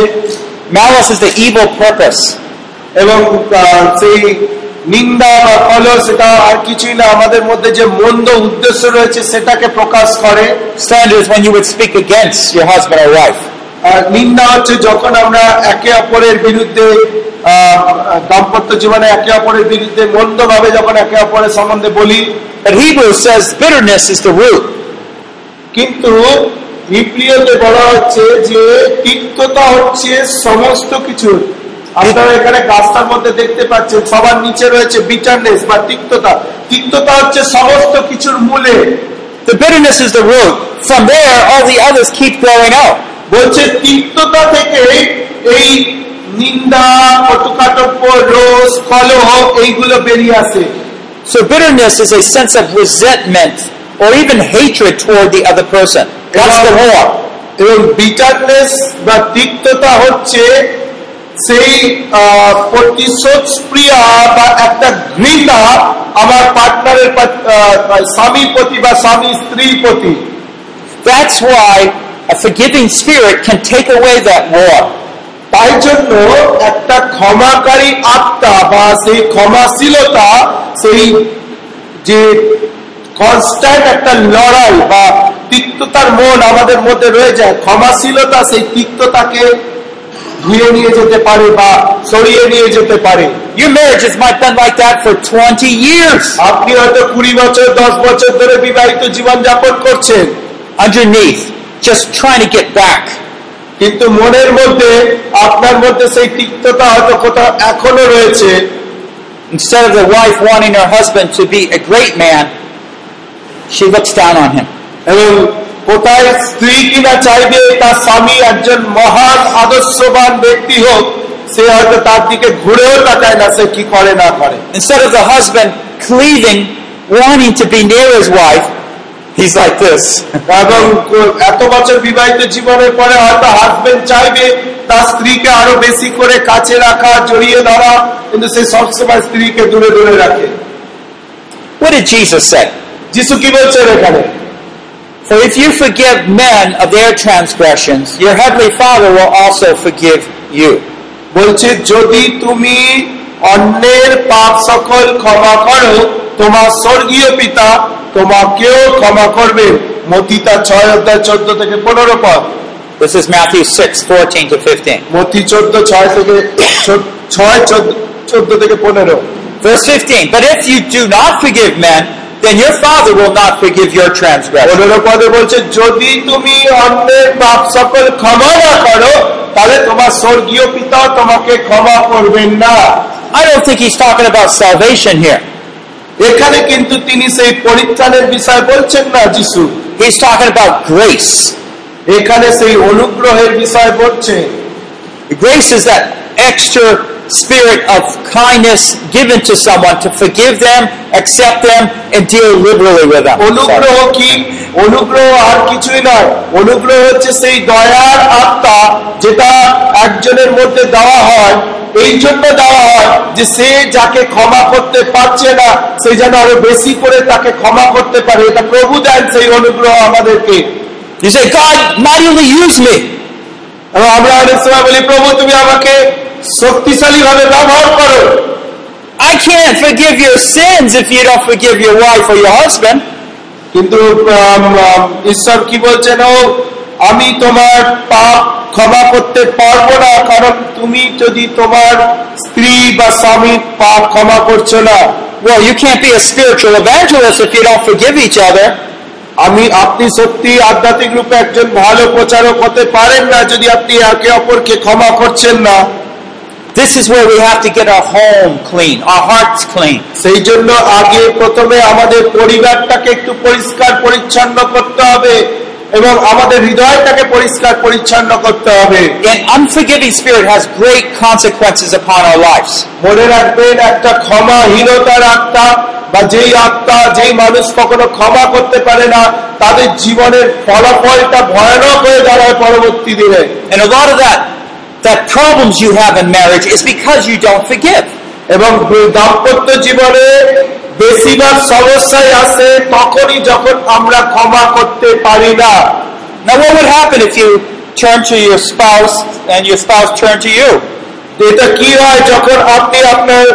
Malice is the evil purpose. এবং সেই নিন্দা বা কলহ সেটা আর কিছুই না আমাদের মধ্যে যে মন্দ উদ্দেশ্য রয়েছে সেটাকে প্রকাশ করে Slander is when you would speak against your husband or wife. নিন্দা হচ্ছে যখন আমরা একে অপরের বিরুদ্ধে দাম্পত্য জীবনে একে অপরের বিরুদ্ধে মন্দভাবে যখন একে অপরের সম্বন্ধে বলি But Hebrews says bitterness is the root. কিন্তু বিপ্রিয়তে বলা হচ্ছে যে তিক্ততা হচ্ছে সমস্ত কিছুর। আপনারা এখানে গাছটার মধ্যে দেখতে পাচ্ছেন সবার নিচে রয়েছে বিটারনেস বা তিক্ততা। তিক্ততা হচ্ছে সমস্ত কিছুর মূলে। The bitterness is the root. From there, all the others keep growing out. বলছে তিক্ততা থেকে এই নিন্দা কটুকাটব্য রোষ কলহ এইগুলো বেরিয়ে আসে। So bitterness is a sense of resentment. Or even hatred toward the other person. That's the war. এবং বিটারনেস বা তিক্ততা হচ্ছে সেই আহ, প্রতিশোধ স্প্রিয়া বা একটা ঘৃণা আমার পার্টনারের স্বামীর প্রতি বা স্বামী স্ত্রীর প্রতি That's why a forgiving spirit can take away that war. তাই জন্য একটা ক্ষমাকারী আত্মা বা সেই ক্ষমাশীলতা সেই যে কনস্ট্যান্ট একটা লড়াই বা তিক্ততার মন আমাদের মধ্যে রয়ে যায় ক্ষমাশীলতা সেই তিক্ততাকে ধুয়ে নিয়ে যেতে পারে বা সরিয়ে নিয়ে যেতে পারে Your marriages might have been like that for 20 years. আপনি হয়তো কুড়ি বছর দশ বছর ধরে বিবাহিত জীবন যাপন করছেন Underneath, just trying to get back. কিন্তু মনের মধ্যে আপনার মধ্যে সেই তিক্ততা হয়তো কোথাও এখনও রয়েছে Instead of the wife wanting her husband to be a great man, she looks down on him. এবং কোথায় স্ত্রী কিনা চাইবে তার স্বামী একজন মহান আদর্শবান ব্যক্তি হোক সে হয়তো তার দিকে ঘুরেও তাকায় না সে কি করে না করে Instead of the husband cleaving, wanting to be near his wife, he's like this. এবং এত বছর বিবাহিত জীবনের পরে হয়তো হাজবেন্ড চাইবে তার স্ত্রীকে আরও বেশি করে কাছে রাখা জড়িয়ে ধরা কিন্তু সে সবসময় স্ত্রীকে দূরে দূরে রাখে What did Jesus say? যিশু কি বলছেন এখানে For if you forgive men of their transgressions, your heavenly Father will also forgive you. বলছে যদি তুমি অন্যের পাপ সকল ক্ষমা করো তোমার স্বর্গীয় পিতা তোমাকেও ক্ষমা করবে মতিতা ছয় অধ্যায় চোদ্দ থেকে পনেরো পদ This is Matthew 6, 14 to 15. মতি চোদ্দ ছয় থেকে চোদ্দ- ছয় চোদ্দ চোদ্দ থেকে পনেরো Verse 15. But if you do not forgive men, then your Father will not forgive your transgressions. পদে বলছে যদি তুমি অন্যের পাপ সকল ক্ষমা না করো তাহলে তোমার স্বর্গীয় পিতাও তোমাকে ক্ষমা করবেন না I don't think he's talking about salvation here. এখানে কিন্তু তিনি সেই পরিত্রাণের বিষয় বলছেন না যিশু He's talking about grace. এখানে সেই অনুগ্রহের বিষয় বলছে Grace is that extra spirit of kindness given to someone to forgive them, accept them, and deal liberally with them. অনুগ্রহ কি? অনুগ্রহ আর কিছুই নয়। অনুগ্রহ হচ্ছে সেই দয়ার আত্মা যেটা একজনের মধ্যে দেওয়া হয়। এই জন্য দেওয়া হয় যে সে যাকে ক্ষমা করতে পারছে না সে যেন আরও বেশি করে তাকে ক্ষমা করতে পারে। এটা প্রভু দেন সেই অনুগ্রহ আমাদেরকে। You say, God, mightily use me. এবং আমরা অনেক সময় বলি প্রভু তুমি আমাকে শক্তিশালী ভাবে ব্যবহার করো I can't forgive your sins if you don't forgive your wife or your husband. কিন্তু ঈশ্বর কি বলছেন ও আমি তোমার পাপ ক্ষমা করতে পারব না কারণ তুমি যদি তোমার স্ত্রী বা স্বামীর পাপ ক্ষমা করছ না Well, you can't be a spiritual evangelist if you don't forgive each other. আমি আপনি সত্যি আধ্যাত্মিক রূপে একজন ভালো প্রচারক হতে পারেন না যদি আপনি একে অপরকে ক্ষমা করছেন না This is where we have to get our home clean, our hearts clean. সেই জন্য আগে প্রথমে আমাদের পরিবারটাকে একটু পরিষ্কার পরিচ্ছন্ন করতে হবে এবং আমাদের হৃদয়টাকে পরিষ্কার পরিচ্ছন্ন করতে হবে An unforgiving spirit has great consequences upon our lives. মনে রাখবেন একটা ক্ষমাহীনতার আত্মা বা যেই আত্মা যেই মানুষ কখনো ক্ষমা করতে পারে না তাদের জীবনের ফলাফলটা ভয়ানক হয়ে দাঁড়ায় পরবর্তী দিনে And a lot of that, that problems you have in marriage is because you don't forgive. এবং দাম্পত্য জীবনে বেশিরভাগ সমস্যাই আসে তখনই যখন আমরা ক্ষমা করতে পারি না Now, what would happen if you turn to your spouse and your spouse turned to you? এটা কি হয় যখন আপনি আপনার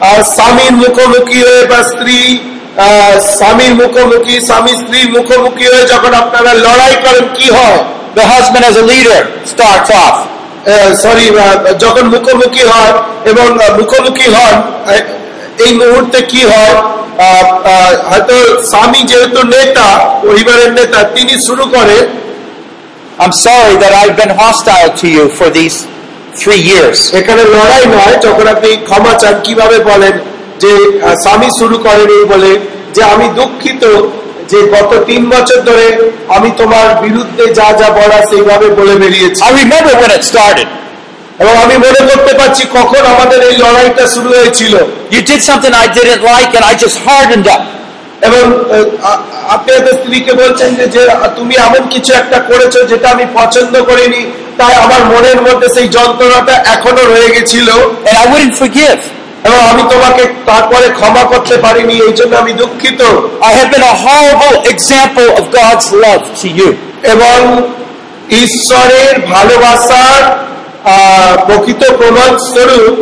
আহ, স্বামীর মুখোমুখি হয়ে বা স্ত্রী আহ, স্বামীর মুখোমুখি স্বামী স্ত্রীর মুখোমুখি হয়ে যখন আপনারা লড়াই করেন কি হয় The husband, as a leader, starts off. Sorry যখন মুখোমুখি হয় এবং মুখোমুখি হন এই মুহূর্তে কি হয় হয়তো স্বামী যেহেতু নেতা পরিবারের নেতা তিনি শুরু করে I'm sorry that I've been hostile to you for these three years. এখানে লড়াই নয় যখন আপনি ক্ষমা চান কীভাবে বলেন যে স্বামী শুরু করেন বলে যে আমি দুঃখিত যে গত তিন বছর ধরে আমি তোমার বিরুদ্ধে যা যা বলা সেইভাবে বলে বেরিয়েছি when it started. এবং আমি মনে করতে পারছি কখন আমাদের এই লড়াইটা শুরু হয়েছিল You did something I didn't like and I just hardened up. এবং আপনি আপনার স্ত্রীকে বলছেন যে যে তুমি এমন কিছু একটা করেছ যেটা আমি পছন্দ করিনি তাই আমার মনের মধ্যে সেই যন্ত্রণাটা এখনও রয়ে গেছিল And I wouldn't forgive. এবং আমি তোমাকে তারপরে ক্ষমা করতে পারিনি এই জন্য আমি দুঃখিত I have been a horrible example of God's love to you. এবং ঈশ্বরের ভালোবাসার প্রকৃত প্রমাণ স্বরূপ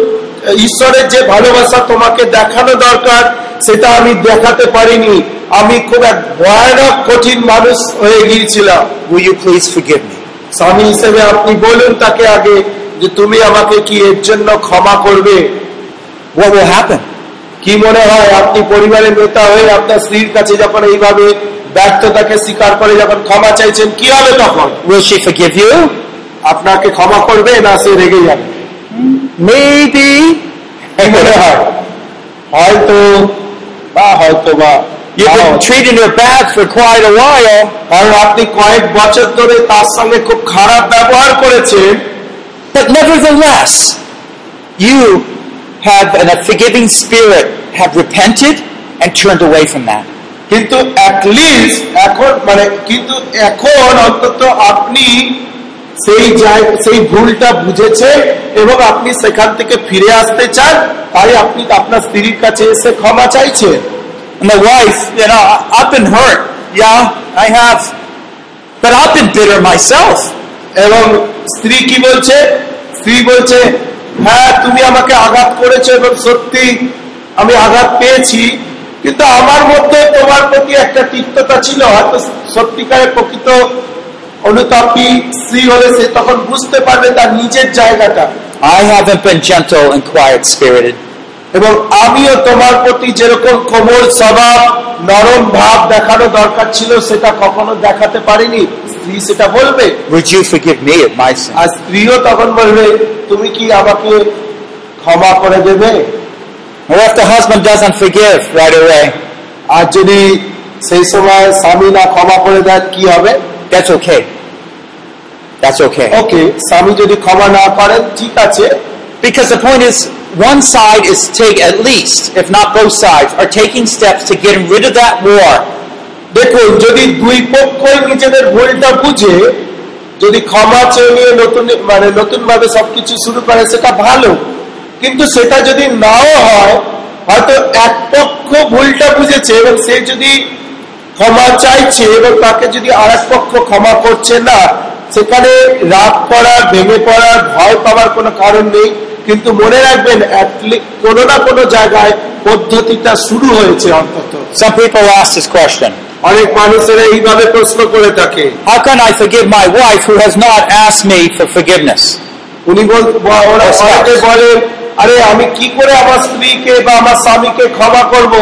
ঈশ্বরের যে ভালোবাসা তোমাকে দেখানো দরকার সেটা আমি দেখাতে পারিনি আমি খুব এক ভয়ানক কঠিন মানুষ হয়ে গিয়েছিলাম Will you please forgive me? স্বামী হিসেবে আপনি বলুন তাকে আগে যে তুমি আমাকে কি এর জন্য ক্ষমা করবে What will happen? কি মনে হয় আপনি পরিবারের নেতা হয়ে আপনার স্ত্রীর কাছে যখন এইভাবে ব্যর্থতাকে স্বীকার করে যখন ক্ষমা চাইছেন কি হবে তখন Will she forgive you? আপনাকে ক্ষমা করবে না সে রেগে যাবে Maybe. মনে হয় হয়তো বা হয়তো বা You've now. been treating her bad for quite a while. কারণ আপনি কয়েক বছর ধরে তার সঙ্গে খুব খারাপ ব্যবহার করেছেন But nevertheless, you have in a forgiving spirit have repented and turned away from that. কিন্তু অ্যাটলিস্ট এখন মানে কিন্তু এখন অন্তত আপনি সেই সেই ভুলটা বুঝেছেন এবং আপনি সেখান থেকে ফিরে আসতে চান তাই আপনি আপনার স্ত্রীর কাছে এসে ক্ষমা চাইছেন And the wife, you know, I've been hurt. Yeah, I have. But I've been bitter myself. এবং স্ত্রী কি বলছে স্ত্রী বলছে হ্যাঁ তুমি আমাকে আঘাত করেছ এবং সত্যি আমি আঘাত পেয়েছি, কিন্তু আমার মধ্যে তোমার প্রতি একটা তিক্ততা ছিল হয়তো সত্যিকারের প্রকৃত অনুতাপী স্ত্রী হলে সে তখন বুঝতে পারবে তার নিজের জায়গাটা I haven't been gentle and quiet spirited. এবং আমিও তোমার প্রতি যেরকম কোমল স্বভাব নরম ভাব দেখানো দরকার ছিল সেটা কখনো দেখাতে পারিনি স্ত্রী সেটা বলবে Would you forgive me of my sin? আর স্ত্রীও তখন বলবে তুমি কি আমাকে ক্ষমা করে দেবে Or if the husband doesn't forgive right away, আর যদি সেই সময় স্বামী না ক্ষমা করে দেয় কি হবে that's okay. That's okay. ওকে স্বামী যদি ক্ষমা না করেন ঠিক আছে Because the point is, one side is take at least, if not both sides, are taking steps to get rid of that war. দেখুন যদি দুই পক্ষই নিজেদের ভুলটা বুঝে যদি ক্ষমা চেয়ে নিয়ে নতুন মানে নতুন ভাবে সবকিছু শুরু করে সেটা ভালো কিন্তু সেটা যদি নাও হয় হয়তো এক পক্ষ ভুলটা বুঝেছে এবং সে যদি ক্ষমা চাইছে এবং তাকে যদি আর পক্ষ ক্ষমা করছে না সেখানে রাগ করার ভেঙে পড়ার ভয় পাওয়ার কোনো কারণ নেই কিন্তু মনে রাখবেন কোনো না কোনো জায়গায় পদ্ধতিটা শুরু হয়েছে অন্তত। Some people ask this question. অনেক মানুষেরা এইভাবে প্রশ্ন করে থাকে। How can I forgive my wife who has not asked me for forgiveness? উনি অনেকে বলেন আরে আমি কি করে আমার স্ত্রীকে বা আমার স্বামীকে ক্ষমা করব?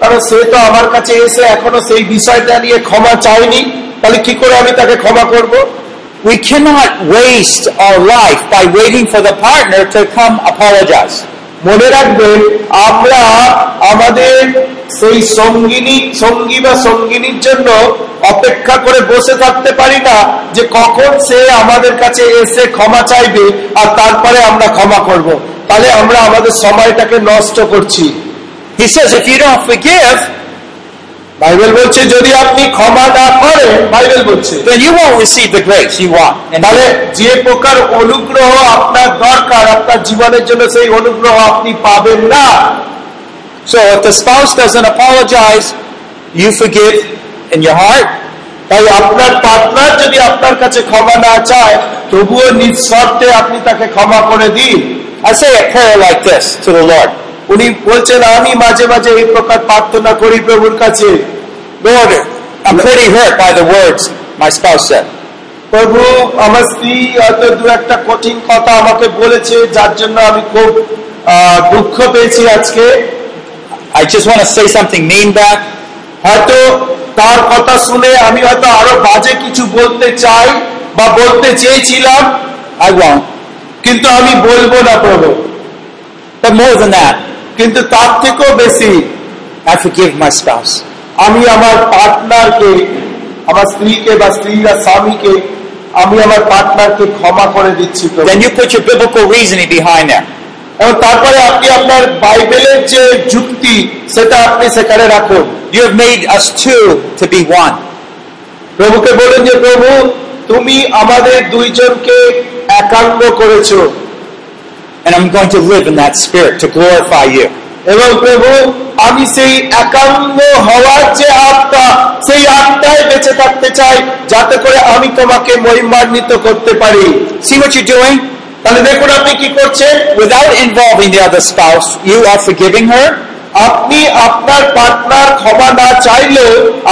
কারণ সে তো আমার কাছে এসে এখনও সেই বিষয়টা নিয়ে ক্ষমা চায়নি। তাহলে কি করে আমি তাকে ক্ষমা করব? We cannot waste our life by waiting for the partner to come apologize. মনে রাখবেন আমরা আমাদের সেই সঙ্গিনী সঙ্গী বা সঙ্গিনীর জন্য অপেক্ষা করে বসে থাকতে পারি না যে কখন সে আমাদের কাছে এসে ক্ষমা চাইবে আর তারপরে আমরা ক্ষমা করব। তাহলে আমরা আমাদের সময়টাকে নষ্ট করছি He says, if you don't forgive, Bible বলছে যদি আপনি ক্ষমা না করেন বাইবেল বলছে then you won't receive the grace you want. তাহলে যে প্রকার অনুগ্রহ আপনার দরকার আপনার জীবনের জন্য সেই অনুগ্রহ আপনি পাবেন না so if the spouse doesn't apologize, you forgive in your heart, তাই আপনার পার্টনার যদি আপনার কাছে ক্ষমা না চায় তবুও নিঃশর্তে আপনি তাকে ক্ষমা করে দিন I say a prayer like this to the Lord. উনি বলছেন আমি মাঝে মাঝে এই প্রকার প্রার্থনা করি প্রভুর কাছে Lord, I'm pretty hurt by the words my spouse said. প্রভু আমার স্ত্রী হয়তো দু একটা কঠিন কথা আমাকে বলেছে যার জন্য আমি খুব দুঃখ পেয়েছি আজকে I just want to say something mean back. হয়তো তার কথা শুনে আমি হয়তো আরও বাজে কিছু বলতে চাই বা বলতে চেয়েছিলাম I won't. কিন্তু আমি বলব না প্রভু But more than that, কিন্তু তার থেকেও বেশি I forgive my spouse. আমি আমার পার্টনারকে আমার স্ত্রীকে বা স্ত্রীরা স্বামীকে আমি আমার পার্টনারকে ক্ষমা করে দিচ্ছি biblical reasoning behind. এবং তারপরে আপনি আপনার বাইবেলের যে যুক্তি সেটা আপনি সেখানে রাখুন You have made us two to be one. প্রভুকে বলুন যে প্রভু তুমি আমাদের দুইজনকে একাঙ্গ করেছ and I'm going to live in that spirit to glorify you. এবং প্রভু আমি সেই একান্ন হওয়ার যে আত্মা সেই আত্মায় বেঁচে থাকতে চাই যাতে করে আমি তোমাকে মহিমান্বিত করতে পারি। তাহলে দেখুন আপনি কি করছেন? Without involving the other spouse you are forgiving her আপনি আপনার পার্টনার ক্ষমা না চাইলে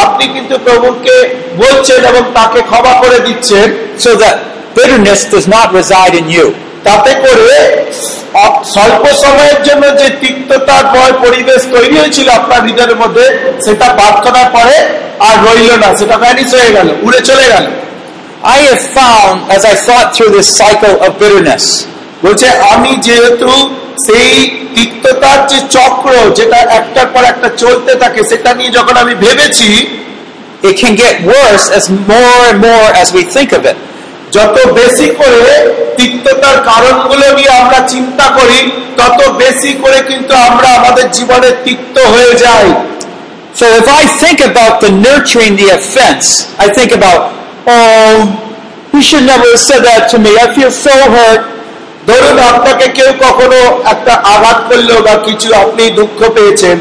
আপনি কিন্তু প্রভুকে বলছেন এবং তাকে ক্ষমা করে দিচ্ছেন। So that bitterness does you তাতে করে স্বল্প সময়ের জন্য যে তিক্ততার ময় পরিবেশ তৈরি হয়েছিল আপনার হৃদয়ের মধ্যে সেটা প্রার্থনার পরে আর রইল না সেটা ভ্যানিস হয়ে গেল উড়ে চলে গেল I have found, as I thought through this cycle of bitterness, বলছে আমি যেহেতু সেই তিক্ততার যে চক্র যেটা একটার পর একটা চলতে থাকে সেটা নিয়ে যখন আমি ভেবেছি it can get worse as more and more as we think of it. যত বেশি করে তিক্ততার কারণগুলো নিয়ে আমরা চিন্তা করি তত বেশি করে কিন্তু আমরা আমাদের জীবনে তিক্ত হয়ে যাই So if I think about the nurturing the offense, I think about, oh, he should never have said that to me. I feel so hurt. ধরুন আপনাকে কেউ কখনো একটা আঘাত করল বা কিছু আপনি দুঃখ পেয়েছেন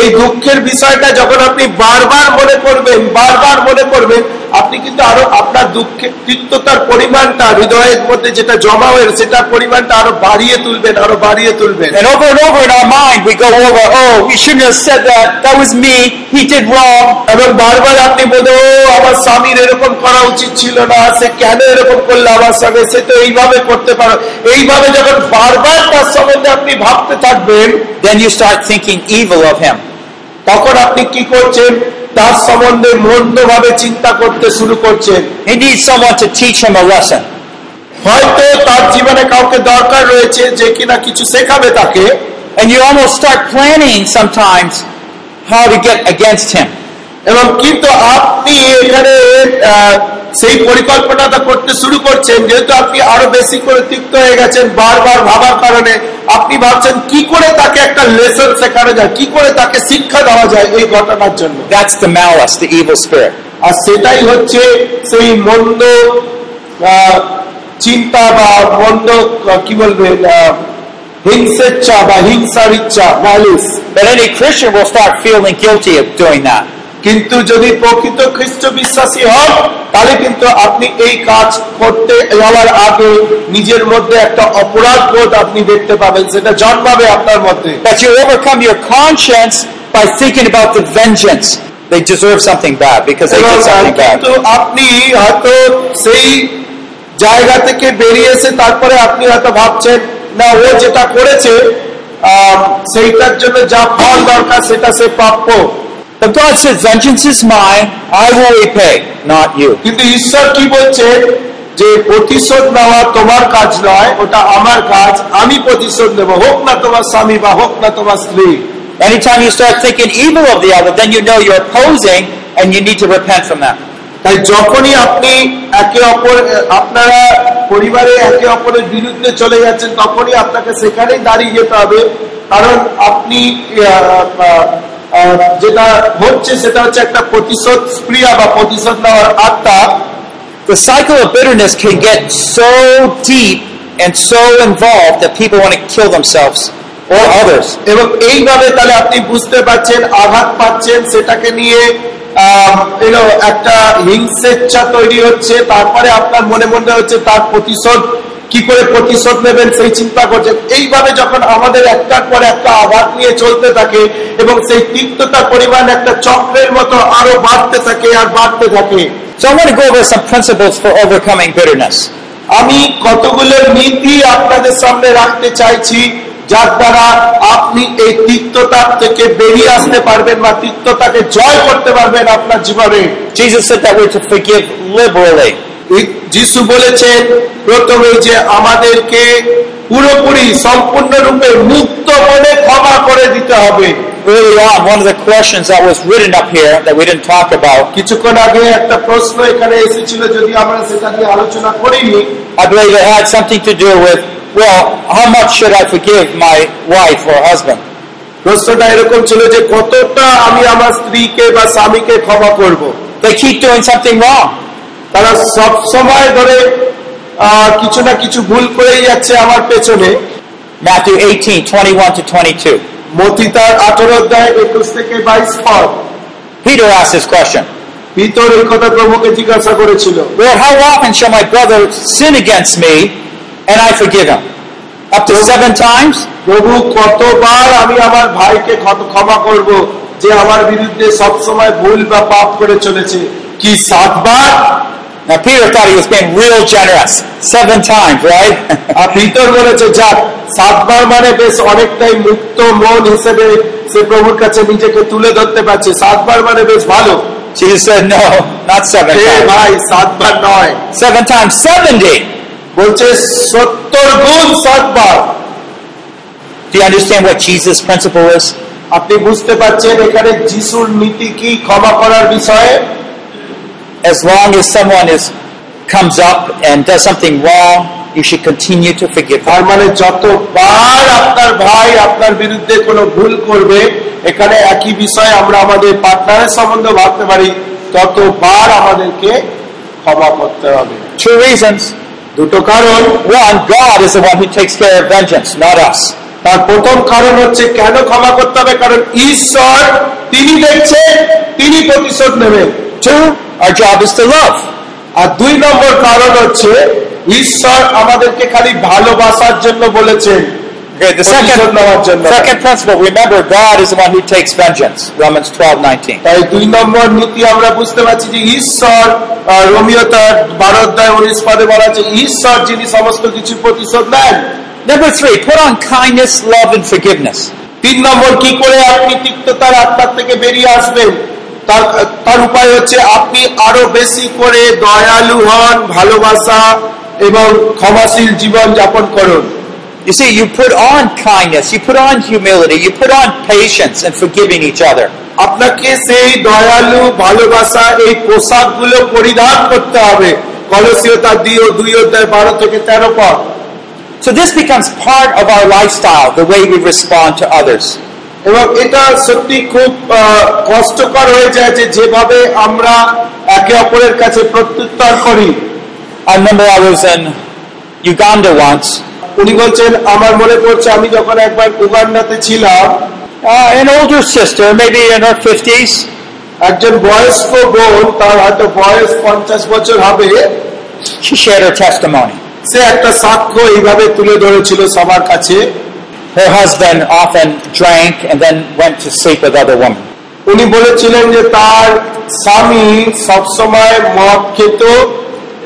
এই দুঃখের বিষয়টা যখন আপনি বারবার মনে করবেন বারবার মনে করবেন আপনি কিন্তু আরও আপনার দুঃখের তিক্ততার পরিমাণটা হৃদয়ের মধ্যে যেটা জমা হয়ে সেটার পরিমাণটা আরও বাড়িয়ে তুলবেন আরও বাড়িয়ে তুলবেন And over and over in our mind, we go over, oh, he shouldn't have said that. That was me. He did wrong. এবং বারবার আপনি বলতে ও আমার স্বামীর এরকম করা উচিত ছিল না সে কেন এরকম করল আমার সঙ্গে সে তো এইভাবে করতে পারো এইভাবে যখন বারবার তার সম্বন্ধে আপনি ভাবতে থাকবেন Then you start thinking evil of him. তখন আপনি কি করছেন তার সম্বন্ধে মন্দভাবে চিন্তা করতে শুরু করছেন He needs someone to teach him a lesson. হয়তো তার জীবনে কাউকে দরকার রয়েছে যে কিনা কিছু শেখাবে তাকে And you almost start planning sometimes how to get against him. এবং কিন্তু আপনি এখানে সেই পরিকল্পনাটা করতে শুরু করছেন যেহেতু আপনি আরও বেশি করে তিক্ত হয়ে গেছেন বারবার ভাবার কারণে আপনি ভাবছেন কি করে তাকে একটা লেসন শেখানো যায় কি করে তাকে শিক্ষা দেওয়া যায় এই ঘটনার জন্য That's the malice, the evil spirit. আর সেটাই হচ্ছে সেই মন্দ চিন্তা বা মন্দ কি বলবেন আহ, হিংসেচ্ছা বা হিংসার ইচ্ছা malice But any Christian will start feeling guilty of doing that. কিন্তু যদি প্রকৃত খ্রিস্ট বিশ্বাসী হন তাহলে কিন্তু আপনি এই কাজ করতে যাওয়ার আগে নিজের মধ্যে একটা অপরাধ বোধ আপনি দেখতে পাবেন সেটা জন্মাবে আপনার মধ্যে That you overcome your conscience by thinking about the vengeance. They deserve something bad because they did something bad. কিন্তু আপনি হয়তো সেই জায়গা থেকে বেরিয়ে এসে তারপরে আপনি হয়তো ভাবছেন না ও যেটা করেছে সেইটার জন্য যা ফল দরকার সেটা সে প্রাপ্য But God said, Vengeance is mine, I will repay, not you. কিন্তু ঈশ্বর কি বলছেন যে প্রতিশোধ নেওয়া তোমার কাজ নয় ওটা আমার কাজ আমি প্রতিশোধ নেব হোক না তোমার স্বামী বা হোক না তোমার স্ত্রী Anytime you start thinking evil of the other, then you know you're opposing and you need to repent from that. তাই যখনই আপনি একে অপর আপনারা পরিবারে একে অপরের বিরুদ্ধে চলে যাচ্ছেন তখনই আপনাকে সেখানেই দাঁড়িয়ে যেতে হবে কারণ আপনি যেটা হচ্ছে সেটা হচ্ছে একটা প্রতিশোধ স্প্রিয়া বা প্রতিশোধ নেওয়ার আত্মা The cycle of bitterness can get so deep and so involved that people want to kill themselves or others. এবং এইভাবে তাহলে আপনি বুঝতে পারছেন আঘাত পাচ্ছেন সেটাকে নিয়ে আহ, you know, একটা হিংসেচ্ছা তৈরি হচ্ছে তারপরে আপনার মনে মনে হচ্ছে তার প্রতিশোধ কি করে প্রতিশোধ নেবেন সেই চিন্তা করছেন এইভাবে যখন আমাদের একটার পর একটা আঘাত নিয়ে চলতে থাকে এবং সেই তিক্ততার পরিমাণ একটা চক্রের মতো আরও বাড়তে থাকে আর বাড়তে থাকে So I want to go over some principles for overcoming bitterness. আমি কতগুলো নীতি আপনাদের সামনে রাখতে চাইছি যার দ্বারা আপনি এই তিক্ততা থেকে বেরিয়ে আসতে পারবেন বা তিক্ততাকে জয় করতে পারবেন আপনার জীবনে Jesus said that we're to forgive liberally. যিশু বলেছেন প্রথমে যে আমাদেরকে পুরোপুরি সম্পূর্ণরূপে মুক্ত মনে ক্ষমা করে দিতে হবে Early on, one of the questions that was written up here that we didn't talk about, কিছুক্ষণ আগে একটা প্রশ্ন এখানে এসেছিল যদি আমরা সেটা নিয়ে আলোচনা করিনি I believe it had something to do with, well, how much should I forgive my wife or husband? প্রশ্নটা এরকম ছিল যে কতটা আমি আমার স্ত্রীকে বা স্বামীকে ক্ষমা করব। They keep doing something wrong. তারা সব সময় ধরে কিছু না কিছু ভুল করেই যাচ্ছে আমার পেছনে Matthew 18, 21 to 22. মতি তার আঠারো অধ্যায় একুশ থেকে বাইশ পদ Peter asked this question. ভিতর এই কথা প্রভুকে জিজ্ঞাসা করেছিল Lord, how often shall my brother sin against me and I forgive him? Up to seven times? প্রভু কতবার আমি আমার ভাইকে ক্ষমা করব যে আমার বিরুদ্ধে সব সময় ভুল বা পাপ করে চলেছে কি সাতবার Now Peter thought he was being real generous. Seven times, right? আর ভিতর বলেছে যাক সাতবার মানে বেশ অনেকটাই মুক্ত মন হিসেবে সে প্রভুর কাছে নিজেকে তুলে ধরতে পারছে সাতবার মানে বেশ ভালো Jesus said, no, not seven A times. ভাই সাতবার নয় Seven times 70. বলছে সত্তর গুণ সাতবার Do you understand what Jesus' principle is? আপনি বুঝতে পারছেন এখানে যিশুর নীতি কি ক্ষমা করার বিষয়ে As long as someone is comes up and does something wrong, you should continue to forgive. তার মানে যতবার আপনার ভাই আপনার বিরুদ্ধে কোনো ভুল করবে এখানে একই বিষয় আমরা আমাদের পার্টনারের সম্বন্ধে ভাবতে পারি ততবার আমাদেরকে ক্ষমা করতে হবে Two reasons. দুটো কারণ One, God is the one who takes care of vengeance, not us. তার প্রথম কারণ হচ্ছে কেন ক্ষমা করতে হবে কারণ ঈশ্বর তিনি দেখছেন তিনি প্রতিশোধ নেবেন Two, our job is to love. আর দুই নম্বর কারণ হচ্ছে ঈশ্বর আমাদেরকে খালি ভালোবাসার জন্য বলেছেন Okay, the second, second principle, remember God is the one who takes vengeance. Romans 12, 19. তাই দুই নম্বর নীতি আমরা বুঝতে পারছি যে ঈশ্বর রোমিও তার বারো অধ্যায় উনিশ পদে বলা আছে ঈশ্বর যিনি সমস্ত কিছু প্রতিশোধ নেন Number three, put on kindness, love, and forgiveness. তিন নম্বর কি করে আপনি তিক্ততার আত্মার থেকে বেরিয়ে আসবেন তার তার উপায় হচ্ছে আপনি আরও বেশি করে দয়ালু হন ভালোবাসা এবং ক্ষমাশীল জীবন যাপন করুন You see, you put on kindness, you put on humility, you put on patience and forgiving each other. আপনাকে সেই দয়ালু ভালোবাসা এই পোশাকগুলো পরিধান করতে হবে কলসীয় তার দুই দুই অধ্যায় বারো থেকে তেরো পর So this becomes part of our lifestyle, the way we respond to others. এবং এটা সত্যি খুব কষ্টকর হয়ে যায় যে যেভাবে আমরা একে অপরের কাছে প্রত্যুত্তর করি। I remember I was in Uganda once, উনি বলছেন আমার মনে পড়ছে আমি যখন একবার উগান্ডাতে ছিলাম uh, an older sister, maybe in her 50s, একজন বয়স্ক বোন তার হয়তো বয়স পঞ্চাশ বছর হবে। She shared her testimony. সে একটা সাক্ষ্য এইভাবে তুলে ধরেছিল সবার কাছে। Her husband often drank and then went to sleep with other women. উনি বলেছিলেন যে তার স্বামী সবসময় মদ খেত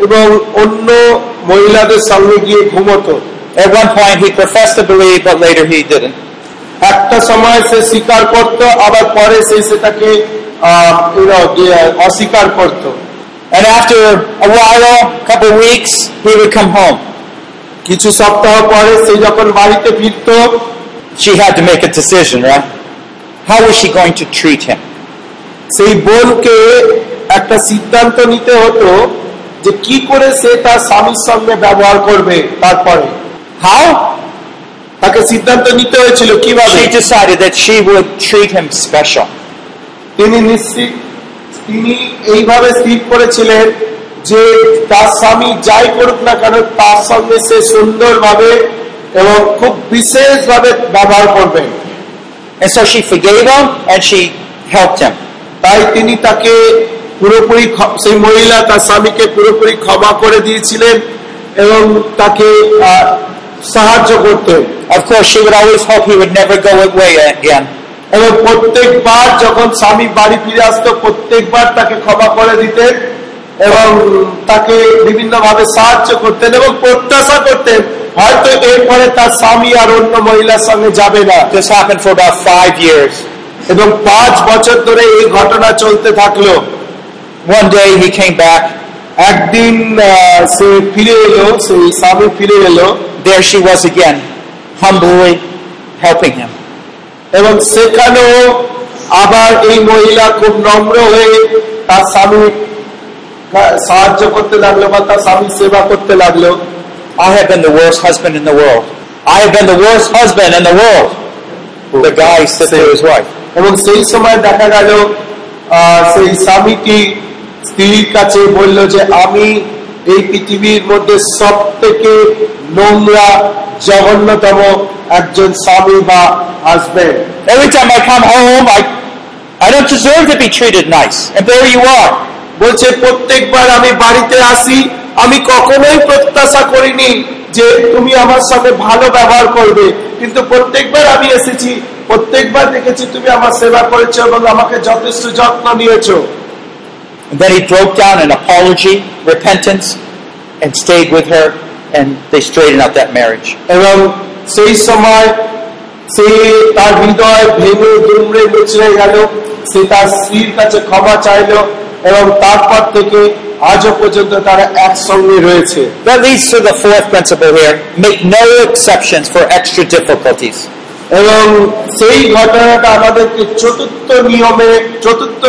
এবং অন্য মহিলাদের সঙ্গে গিয়ে ঘুমতো At one point, he professed to believe, but later he didn't. একটা সময় সে স্বীকার করত আবার পরে সে সেটাকে আহ, you know, যে, অস্বীকার করত And after a while, a couple of weeks, he would come home. কিছু সপ্তাহ পরে সে যখন বাড়িতে ফিরত She had to make a decision, right? How was she going to treat him? সেই বোনকে একটা সিদ্ধান্ত নিতে হতো যে কি করে সে তার স্বামীর সঙ্গে ব্যবহার করবে তারপরে How? তাকে সিদ্ধান্ত নিতে হয়েছিল কীভাবে She decided that she would treat him special. তিনি নিশ্চিত তিনি এইভাবে স্থির করেছিলেন যে তার স্বামী যাই করুক না কেন তার সঙ্গে সে সুন্দরভাবে এবং খুব বিশেষভাবে ব্যবহার করবেন And so she forgave him and she helped him. তাই তিনি তাকে পুরোপুরি সেই মহিলা তার স্বামীকে পুরোপুরি ক্ষমা করে দিয়েছিলেন এবং তাকে সাহায্য করতেন Of course, she would always hope he would never go away again. এবং প্রত্যেকবার যখন স্বামী বাড়ি ফিরে আসতো প্রত্যেকবার তাকে ক্ষমা করে দিতেন এবং তাকে বিভিন্ন ভাবে সাহায্য করতেন এবং প্রত্যাশা করতেন হয়তো এরপরে তার স্বামী আর অন্য মহিলার সঙ্গে যাবে না This happened for about five years. এবং পাঁচ বছর ধরে এই ঘটনা চলতে থাকল One day he came back. একদিন সে ফিরে এলো সেই স্বামী ফিরে এলো There she was again, humbly helping him. এবং সেখানেও আবার এই মহিলা খুব নম্র হয়ে তার স্বামী সাহায্য করতে লাগলো বা তার স্বামী সেবা করতে লাগলো I have been the worst husband in the world. I have been the worst husband in the world. The guy said to his wife. এবং সেই সময় দেখা গেল আহ, সেই স্বামীটি স্ত্রীর কাছে বলল যে আমি এই পৃথিবীর মধ্যে সব থেকে নোংরা জঘন্যতম একজন স্বামী বা husband Every time I come home, I, I don't deserve to be treated nice. And there you are. বলছে প্রত্যেকবার আমি বাড়িতে আসি আমি কখনোই প্রত্যাশা করিনি যে তুমি আমার সাথে ভালো ব্যবহার করবে কিন্তু প্রত্যেকবার আমি এসেছি প্রত্যেকবার দেখেছি তুমি আমার সেবা করেছ এবং আমাকে যথেষ্ট যত্ন নিয়েছো then he broke down in apology, repentance, and stayed with her, and they straightened out that marriage. এবং সেই সময় সে তার হৃদয় ভেঙে দুমড়ে মুচড়ে গেল সে তার স্ত্রীর কাছে ক্ষমা চাইলো এবং তারপর থেকে আজও পর্যন্ত তারা একসঙ্গে রয়েছে That leads to the fourth principle here make no exceptions for extra difficulties. এবং সেই ঘটনাটা আমাদেরকে চতুর্থ নিয়মে চতুর্থ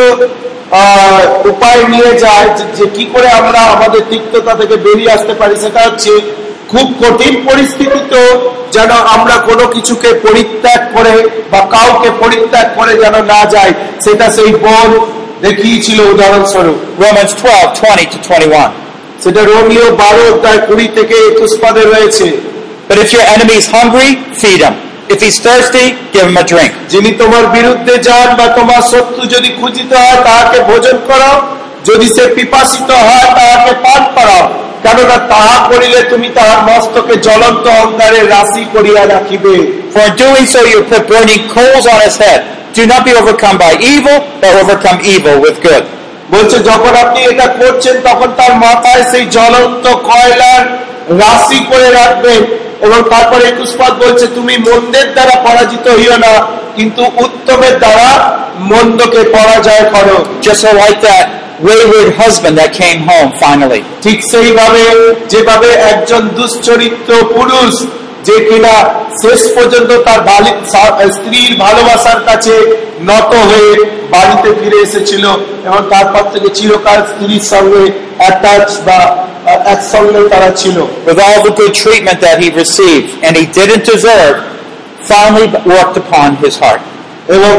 উপায় নিয়ে যায় যে- কি করে আমরা আমাদের তিক্ততা থেকে বেরিয়ে আসতে পারি সেটা হচ্ছে খুব কঠিন পরিস্থিতিতেও যেন আমরা কোনো কিছুকে পরিত্যাগ করে বা কাউকে পরিত্যাগ করে যেন না যায় সেটা সেই বোন দেখিয়েছিল উদাহরণস্বরূপ Romans 12, 20 to 21. সেটা রোমিও বারো অধ্যায় কুড়ি থেকে একুশ পদে রয়েছে But if your enemy is hungry, feed him. If he's thirsty, give him a drink. যিনি তোমার বিরুদ্ধে যান বা তোমার শত্রু যদি খুঁজিত হয় তাহাকে ভোজন করাও যদি সে পিপাসিত হয় তাহাকে পান করাও কেননা তাহা করিলে তুমি তাহার মস্তকে জ্বলন্ত অঙ্গারে রাশি করিয়া রাখিবে For in doing so, you put burning coals on his head. Do not be overcome by evil, but overcome evil with good. বলছে যখন আপনি এটা করছেন তখন তার মাথায় সেই জ্বলন্ত কয়লার রাশি করে রাখবেন এবং তারপরে একুশ পদ বলছে তুমি মন্দের দ্বারা পরাজিত হইও না কিন্তু উত্তমের দ্বারা মন্দকে পরাজয় করো Just like that wayward husband that came home finally. ঠিক সেইভাবে যেভাবে একজন দুশ্চরিত্র পুরুষ যে কিনা শেষ পর্যন্ত তার স্ত্রীর ভালোবাসার কাছে নত হয়ে বাড়িতে ফিরে এসেছিল এবং তারপর থেকে চিরকাল স্ত্রীর সঙ্গে অ্যাটাচ বা একসঙ্গে তারা ছিল With all the good treatment that he received and he didn't deserve, finally worked upon his heart. এবং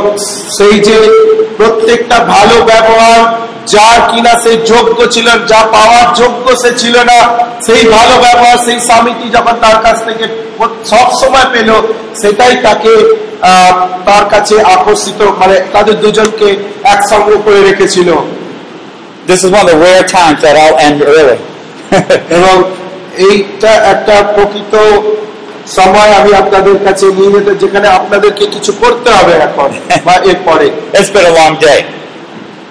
সেই যে প্রত্যেকটা ভালো ব্যবহার যা কিনা সে যোগ্য ছিল যা পাওয়ার যোগ্য সে ছিল না সেই ভালো ব্যবহার সেই স্বামীটি যখন তার কাছ থেকে সব সময় পেল সেটাই তাকে তার কাছে আকর্ষিত মানে তাদের দুজনকে একসঙ্গে করে রেখেছিল This is one of the rare times that I'll end early. এবং এইটা একটা প্রকৃত সময় আমি আপনাদের কাছে নিয়ে যেতে যেখানে আপনাদেরকে কিছু করতে হবে এখন বা এরপরে it's been a long day.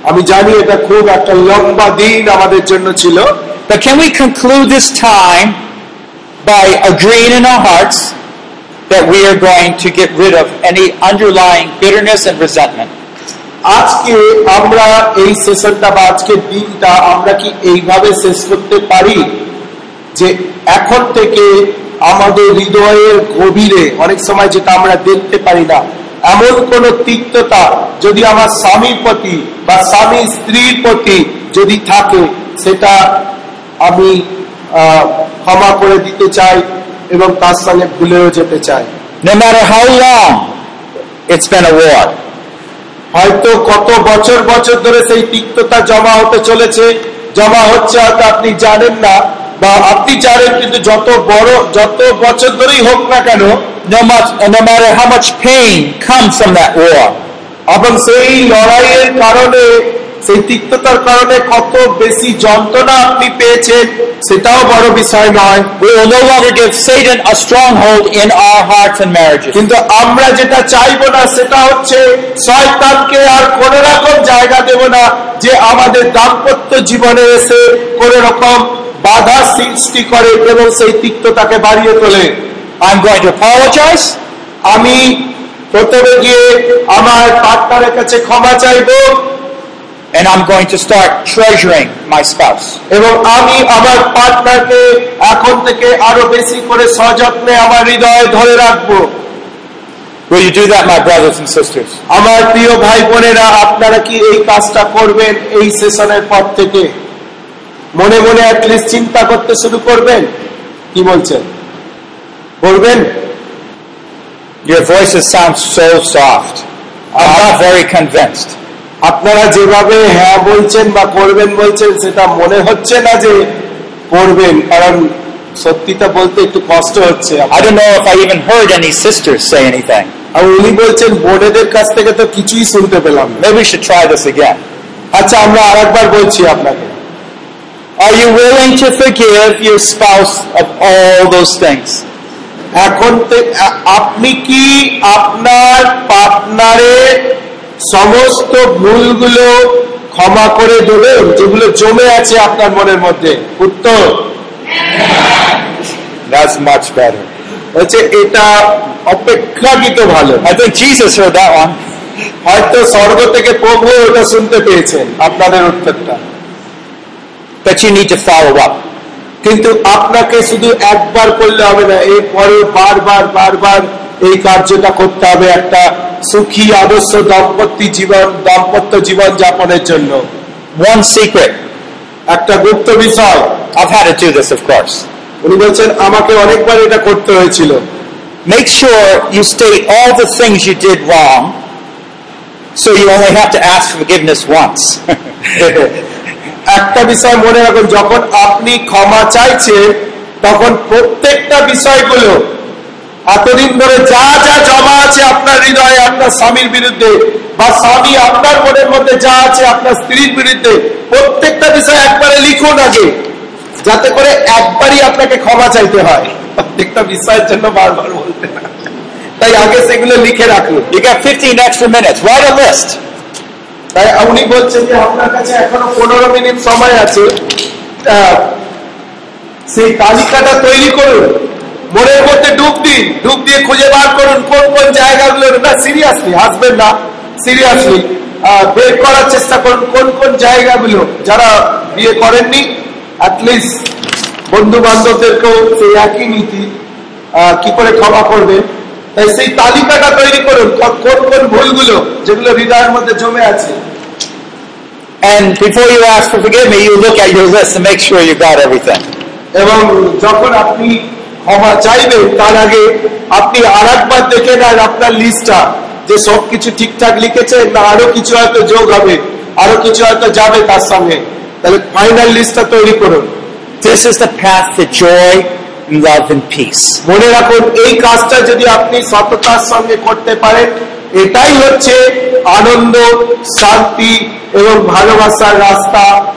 আমি জানি এটা খুব একটা লম্বা দিন আমাদের জন্য ছিল But can we conclude this time by agreeing in our hearts that we are going to get rid of any underlying bitterness and resentment? আজকে আমরা এই সেশনটা বা আজকের দিনটা আমরা কি এইভাবে শেষ করতে পারি যে এখন থেকে আমাদের হৃদয়ের গভীরে অনেক সময় যেটা আমরা দেখতে পারি না এমন কোন তিক্ততা যদি আমার স্বামীর প্রতি বা স্বামী স্ত্রীর প্রতি যদি থাকে সেটা আমি ক্ষমা করে দিতে চাই এবং তার সঙ্গে ভুলেও যেতে চাই। No matter how long it's been a war, হয়তো কত বছর বছর ধরে সেই তিক্ততা জমা হতে চলেছে। জমা হচ্ছে হয়তো আপনি জানেন না বা আপনি জানেন কিন্তু যত বড় যত বছর ধরেই হোক না কেন no, much, no matter how much pain comes from that war, এবং সেই লড়াইয়ের কারণে সেই তিক্ততার কারণে কত বেশি যন্ত্রণা আপনি পেয়েছেন সেটাও বড় বিষয় নয় we will no longer give Satan a stronghold in our hearts and marriages. কিন্তু আমরা যেটা চাইব না সেটা হচ্ছে শয়তানকে আর কোন রকম জায়গা দেব না যে আমাদের দাম্পত্য জীবনে এসে কোন রকম বাধা সৃষ্টি করে এবং সেই তিক্ততাকে বাড়িয়ে তোলে I'm going to apologize. আমি প্রথমে গিয়ে আমার পার্টনারের কাছে ক্ষমা চাইব and I'm going to start treasuring my spouse. এবং আমি আমার পার্টনারকে এখন থেকে আরও বেশি করে সযত্নে আমার হৃদয়ে ধরে রাখব Will you do that, my brothers and sisters? আমার প্রিয় ভাই বোনেরা আপনারা কি এই কাজটা করবেন এই সেশনের পর থেকে মনে মনে অ্যাটলিস্ট চিন্তা করতে শুরু করবেন কি বলছেন করবেন Your voices sound so soft. I'm not very convinced. আপনারা যেভাবে হ্যাঁ বলছেন বা করবেন বলছেন সেটা মনে হচ্ছে না যে করবেন কারণ সত্যিটা বলতে একটু কষ্ট হচ্ছে I don't know if I even heard any sisters say anything. আর উনি বলছেন বোনেদের কাছ থেকে তো কিছুই শুনতে পেলাম Maybe we should try this again. আচ্ছা আমরা আরেকবার বলছি আপনাকে Are you willing to forgive your spouse of all those things? এখন আপনি কি আপনার পার্টনারের সমস্ত ভুলগুলো ক্ষমা করে দেবেন যেগুলো জমে আছে আপনার মনের মধ্যে উত্তর That's much better. হচ্ছে এটা অপেক্ষাকৃত ভালো I think Jesus heard that one. হয়তো স্বর্গ থেকে প্রভু ওটা শুনতে পেয়েছেন আপনাদের উত্তরটা but you need to follow up. কিন্তু আপনাকে শুধু একবার করলে হবে না এর পরে বারবার বারবার এই কার্যটা করতে হবে একটা সুখী আদর্শ দম্পতি জীবন দম্পত্য জীবন যাপনের জন্য। ওয়ান সিক্রেট একটা গুপ্ত বিষয়। আই হ্যাড অফ কোর্স উনি বলেন আমাকে অনেকবার এটা করতে হয়েছিল। Make sure you stay all the things you did wrong so you only had to ask forgiveness once একটা বিষয় মনে রাখুন, যখন আপনি ক্ষমা চাইছেন, তখন প্রত্যেকটা বিষয়গুলো এতদিন ধরে যা যা জমা আছে আপনার হৃদয়ে, আপনার স্বামীর বিরুদ্ধে বা স্বামী আপনার মনের মধ্যে যা আছে আপনার স্ত্রীর বিরুদ্ধে, প্রত্যেকটা বিষয় একবারে লিখুন আগে, যাতে করে একবারই আপনাকে ক্ষমা চাইতে হয় প্রত্যেকটা বিষয়ের জন্য বারবার বলতে না তাই আগে সেগুলো লিখে রাখুন you got 15 extra minutes. Write a list. তাই উনি বলছেন যে আপনার কাছে এখনও পনেরো মিনিট সময় আছে। সেই তালিকাটা তৈরি করুন। মনের মধ্যে ডুব দিন, ডুব দিয়ে খুঁজে বার করুন কোন কোন জায়গাগুলো না সিরিয়াসলি হাসবেন না সিরিয়াসলি বের করার চেষ্টা করুন কোন কোন জায়গাগুলো যারা বিয়ে করেননি। অ্যাটলিস্ট বন্ধু বান্ধবদেরকেও সেই একই নীতি কি করে ক্ষমা করবেন তাই সেই তালিকাটা তৈরি করুন কোন কোন ভুলগুলো যেগুলো হৃদয়ের মধ্যে জমে আছে। And before you ask for forgiveness, you look at your list to make sure you got everything. এবং যখন আপনি ক্ষমা চাইবেন তার আগে আপনি আর একবার দেখে নেন আপনার লিস্টটা যে সবকিছু ঠিকঠাক লিখেছে না আরও কিছু হয়তো যোগ হবে আরও কিছু হয়তো যাবে তার সঙ্গে তাহলে ফাইনাল লিস্টটা তৈরি করুন This is the path to joy, love, and peace. মনে রাখুন এই কাজটা যদি আপনি সততার সঙ্গে করতে পারেন এটাই হচ্ছে আনন্দ শান্তি এবং ভালোবাসার রাস্তা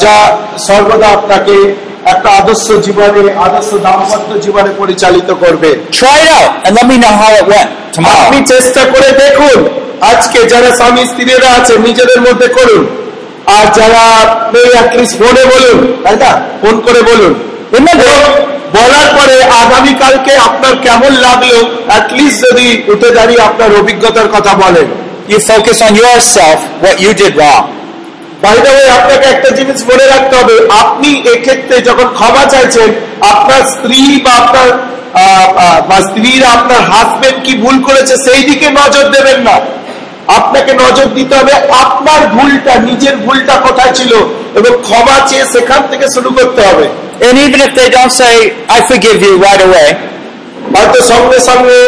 যা সর্বদা আপনাকে একটা আদর্শ জীবনে আদর্শ দাম্পত্য জীবনে পরিচালিত করবে। আপনি চেষ্টা করে দেখুন। আজকে যারা স্বামী স্ত্রীরা আছে নিজেদের মধ্যে করুন। আর যারা অ্যাটলিস্ট ফোনে বলুন তাই না? ফোন করে বলুন। বলার পরে আগামীকালকে আপনার কেমন লাগল? অ্যাটলিস্ট যদি উঠে দাঁড়িয়ে আপনার অভিজ্ঞতার কথা বলেন। আপনাকে একটা জিনিস মনে রাখতে হবে। আপনি এক্ষেত্রে যখন ক্ষমা চাইছেন আপনার স্ত্রী বা আপনার বা স্ত্রীরা আপনার হাজবেন্ড কি ভুল করেছে সেই দিকে নজর দেবেন না। আপনাকে নজর দিতে হবে আপনার ভুলটা নিজের ভুলটা কোথায় ছিল? এবং ক্ষমা চেয়ে সেখান থেকে শুরু করতে হবে। And even if they don't say, I forgive you right away, হয়তো সঙ্গে সঙ্গে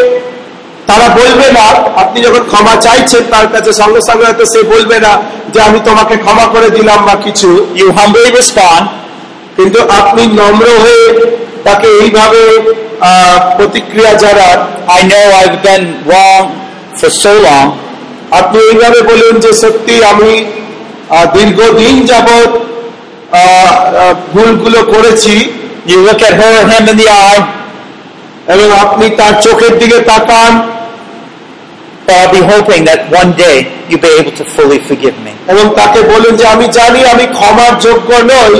তারা বলবে না আপনি যখন ক্ষমা চাইছেন তার কাছে সঙ্গে সঙ্গে হয়তো সে বলবে না যে আমি তোমাকে ক্ষমা করে দিলাম বা কিছু। You humbly respond, কিন্তু আপনি নম্র হয়ে তাকে এইভাবে প্রতিক্রিয়া জানান। I know I've been wrong for so long. আপনি এইভাবে বলুন যে সত্যি আমি দীর্ঘদিন আহ, ভুলগুলো করেছি, You look at এবং আপনি তার চোখের দিকে তাকান, but I'll be hoping that one. এবং তাকে বলুন যে, আমি জানি আমি ক্ষমার যোগ্য নই,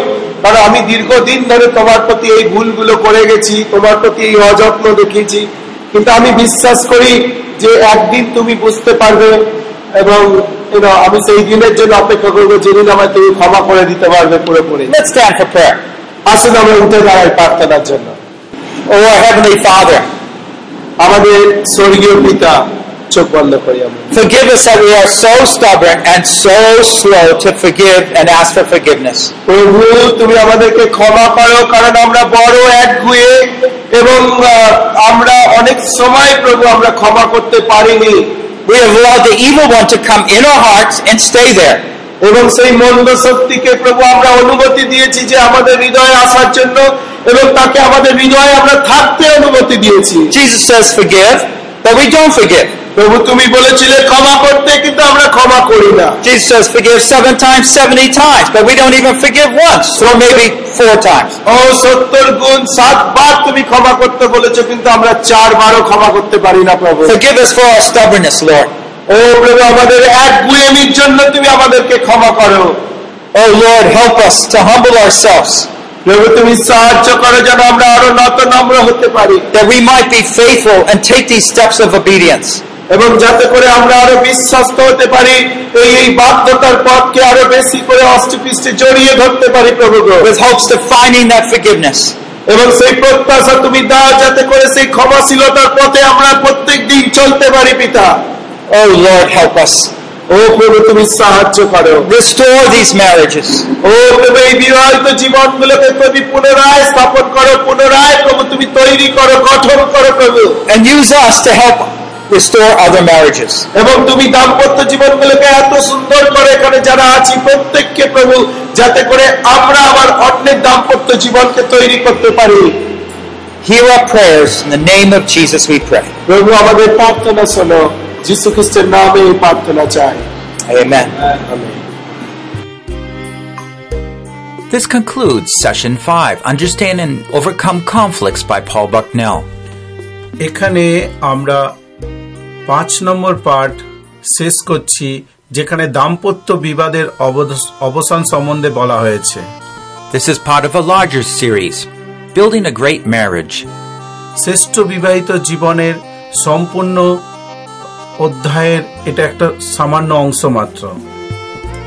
কারণ আমি দীর্ঘদিন ধরে তোমার প্রতি এই ভুলগুলো করে গেছি, তোমার প্রতি এই অযত্ন দেখিয়েছি কিন্তু আমি বিশ্বাস করি যে একদিন তুমি বুঝতে পারবে এবং আমি সেই দিনের জন্য অপেক্ষা করব যেদিন তুমি ক্ষমা করে দিতে পারবে পুরোপুরি Let's stand for prayer. আসুন আমরা উঠে দাঁড়াই প্রার্থনার জন্য Oh, our Heavenly Father, আমাদের স্বর্গীয় পিতা চোখ বন্ধ করি আমরা forgive us that we are so stubborn and so slow to forgive and ask for forgiveness. প্রভু তুমি আমাদেরকে ক্ষমা করো কারণ আমরা বড় একগুয়ে এবং আমরা অনেক সময় প্রভু আমরা ক্ষমা করতে পারিনি We have allowed the evil one to come in our hearts and stay there. এবং সেই মন্দ শক্তিকে প্রভু আমরা অনুমতি দিয়েছি যে আমাদের হৃদয়ে আসার জন্য এবং তাকে আমাদের হৃদয়ে আমরা থাকতে অনুমতি দিয়েছি Jesus says forgive, but we don't forgive. প্রভু তুমি বলেছিলে ক্ষমা করতে কিন্তু আমরা ক্ষমা করি না Jesus says forgive seven times, 70 times, but we don't even forgive once, or maybe four times. ও সত্তর গুণ সাতবার তুমি ক্ষমা করতে বলেছো কিন্তু আমরা চারবারও ক্ষমা করতে পারি না প্রভু Forgive us for our stubbornness, Lord. ও প্রভু আমাদের এক গুয়েমির জন্য তুমি আমাদেরকে ক্ষমা করো Oh Lord, help us to humble ourselves, প্রভু তুমি সাহায্য করো যেন আমরা আরো নত নম্র হতে পারি that we might be faithful and take these steps of obedience. এবং যাতে করে আমরা আরও বিশ্বস্ত হতে পারি এই এই বাধ্যতার পথকে আরও বেশি করে অষ্টপৃষ্টে জড়িয়ে ধরতে পারি প্রভু with hopes to finding that forgiveness. এবং সেই প্রত্যাশা তুমি দাও যাতে করে সেই ক্ষমাশীলতার পথে আমরা প্রত্যেক দিন চলতে পারি পিতা Oh Lord, help us. ও প্রভু তুমি সাহায্য করো Restore these marriages. ও প্রভু এই বিবাহিত জীবনগুলোকে তুমি পুনরায় স্থাপন করো পুনরায় প্রভু তুমি তৈরি করো গঠন করো প্রভু and use us to help restore other marriages. এবং তুমি দাম্পত্য জীবনগুলোকে এত সুন্দর করে এখানে যারা আছি প্রত্যেককে প্রভু যাতে করে আমরা আবার অন্যের দাম্পত্য জীবনকে তৈরি করতে পারি Hear our prayers. In the name of Jesus we pray. প্রভু আমাদের প্রার্থনা শোনো যীশু খ্রিস্টের নামে এই প্রার্থনা চাই Amen. Amen This concludes Session 5 Understand and Overcome Conflicts by Paul Bucknell. এখানে আমরা পাঁচ নম্বর পাঠ শেষ করছি যেখানে দাম্পত্য বিবাদের অবসান সম্বন্ধে বলা হয়েছে This is part of a larger series, Building a Great Marriage. শ্রেষ্ঠ বিবাহিত জীবনের সম্পূর্ণ অধ্যায়ের এটা একটা সামান্য অংশ মাত্র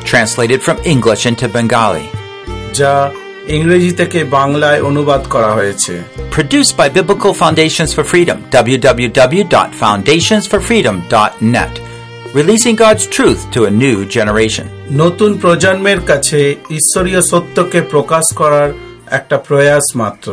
Translated from English into Bengali. যা ইংরেজি থেকে বাংলায় অনুবাদ করা হয়েছে Produced by Biblical Foundations for Freedom. www.foundationsforfreedom.net. Releasing God's truth to a new generation. নতুন প্রজন্মের কাছে ঈশ্বরীয় সত্যকে প্রকাশ করার একটা প্রয়াস মাত্র